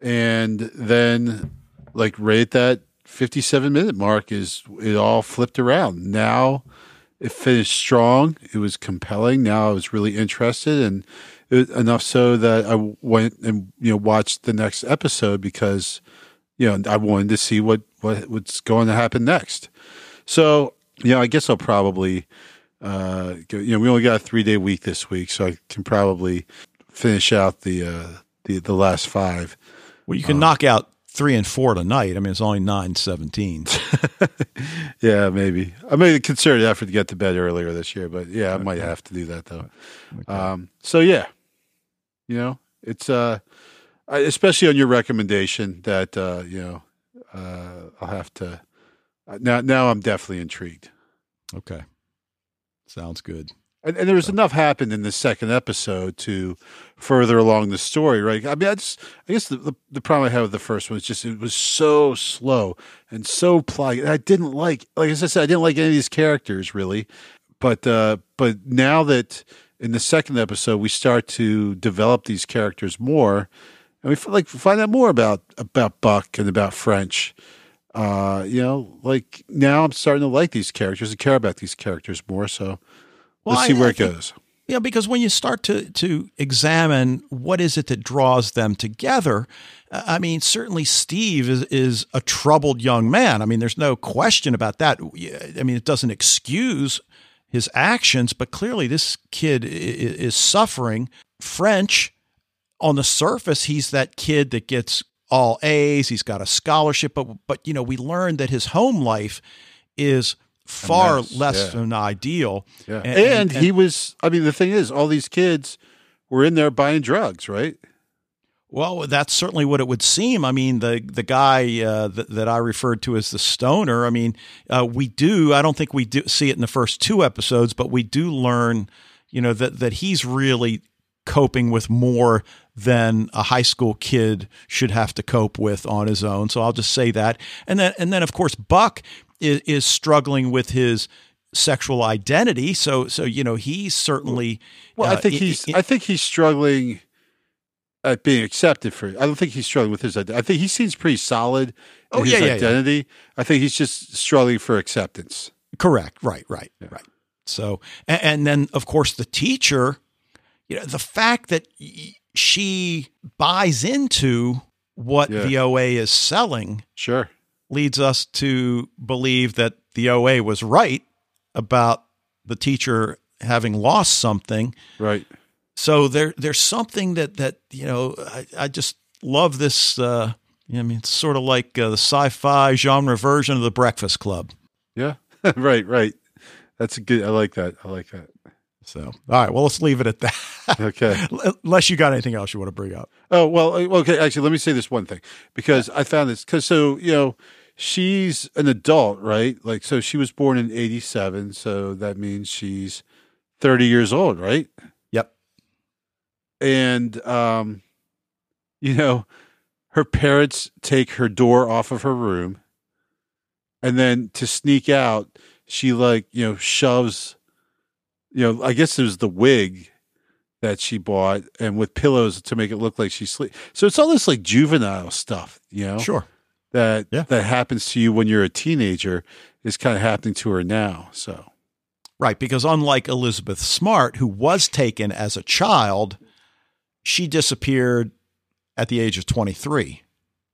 and then like right at that 57 minute mark is it all flipped around now it finished strong. It was compelling. Now I was really interested, and it, enough so that I went and you know watched the next episode because you know I wanted to see what what what's going to happen next. So you know, I guess I'll probably uh, you know we only got a three day week this week, so I can probably finish out the uh, the the last five. Well, you can um, knock out three and four tonight. I mean, it's only nine seventeen. yeah, maybe. I made a concerted effort to get to bed earlier this year, but yeah, I okay. might have to do that though. Okay. Um, so yeah, you know, it's uh, especially on your recommendation that uh, you know, uh, I'll have to uh, now. Now I'm definitely intrigued. Okay, sounds good. And, and there was enough happened in the second episode to further along the story, right? I mean, I just, I guess the, the, the problem I had with the first one was just it was so slow and so plug. I didn't like, like I said, I didn't like any of these characters really, but uh, but now that in the second episode we start to develop these characters more, and we like find out more about about Buck and about French. Uh, you know, like now I'm starting to like these characters and care about these characters more. So well, Let's see where I, it think, goes. Yeah, because when you start to to examine what is it that draws them together, I mean, certainly Steve is is a troubled young man. I mean, there's no question about that. I mean, it doesn't excuse his actions, but clearly this kid is suffering. French, on the surface, he's that kid that gets all A's. He's got a scholarship, but but you know, we learned that his home life is far less yeah. than ideal. Yeah. And, and, and, he was, I mean, the thing is, all these kids were in there buying drugs, right? Well, that's certainly what it would seem. I mean, the the guy uh, that, that, I referred to as the stoner. I mean, uh, we do. I don't think we do see it in the first two episodes, but we do learn, you know, that that he's really coping with more than a high school kid should have to cope with on his own. So I'll just say that. And then and then of course Buck is, is struggling with his sexual identity. So so you know he's certainly. Well, uh, I think he's. I think he's struggling at being accepted for. I don't think he's struggling with his identity. I think he seems pretty solid in oh, his yeah, yeah, identity. Yeah. I think he's just struggling for acceptance. Correct. Right. Right. Right. So and, and then of course the teacher. You know the fact that she buys into what the OA is selling. Sure leads us to believe that the OA was right about the teacher having lost something. Right. So there, there's something that that you know. I, I just love this. Uh, I mean, it's sort of like uh, the sci-fi genre version of the Breakfast Club. Yeah. right. Right. That's a good. I like that. I like that. So, all right. Well, let's leave it at that. Okay. Unless you got anything else you want to bring up. Oh well. Okay. Actually, let me say this one thing because I found this because so you know she's an adult, right? Like, so she was born in 87. So that means she's 30 years old, right? Yep. And, um, you know, her parents take her door off of her room. And then to sneak out, she like, you know, shoves, you know, I guess it was the wig that she bought and with pillows to make it look like she's sleep. So it's all this like juvenile stuff, you know? Sure that yeah. that happens to you when you're a teenager is kind of happening to her now. So Right, because unlike Elizabeth Smart, who was taken as a child, she disappeared at the age of 23.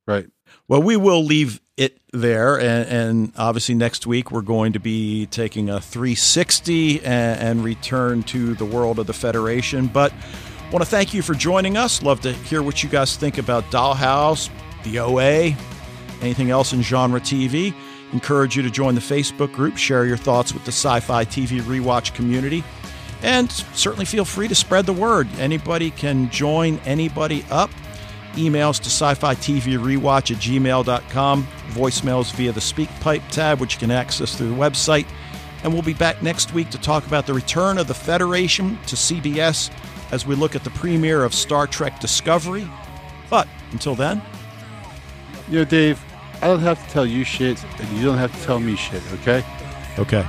Right. Well, we will leave it there. And, and obviously, next week, we're going to be taking a 360 and, and return to the world of the Federation. But I want to thank you for joining us. Love to hear what you guys think about Dollhouse, the OA, anything else in genre TV. Encourage you to join the Facebook group, share your thoughts with the sci fi TV rewatch community, and certainly feel free to spread the word. Anybody can join anybody up. Emails to sci fi TV rewatch at gmail.com, voicemails via the SpeakPipe tab, which you can access through the website. And we'll be back next week to talk about the return of the Federation to CBS as we look at the premiere of Star Trek Discovery. But until then, you know, Dave, I don't have to tell you shit, and you don't have to tell me shit, okay? Okay.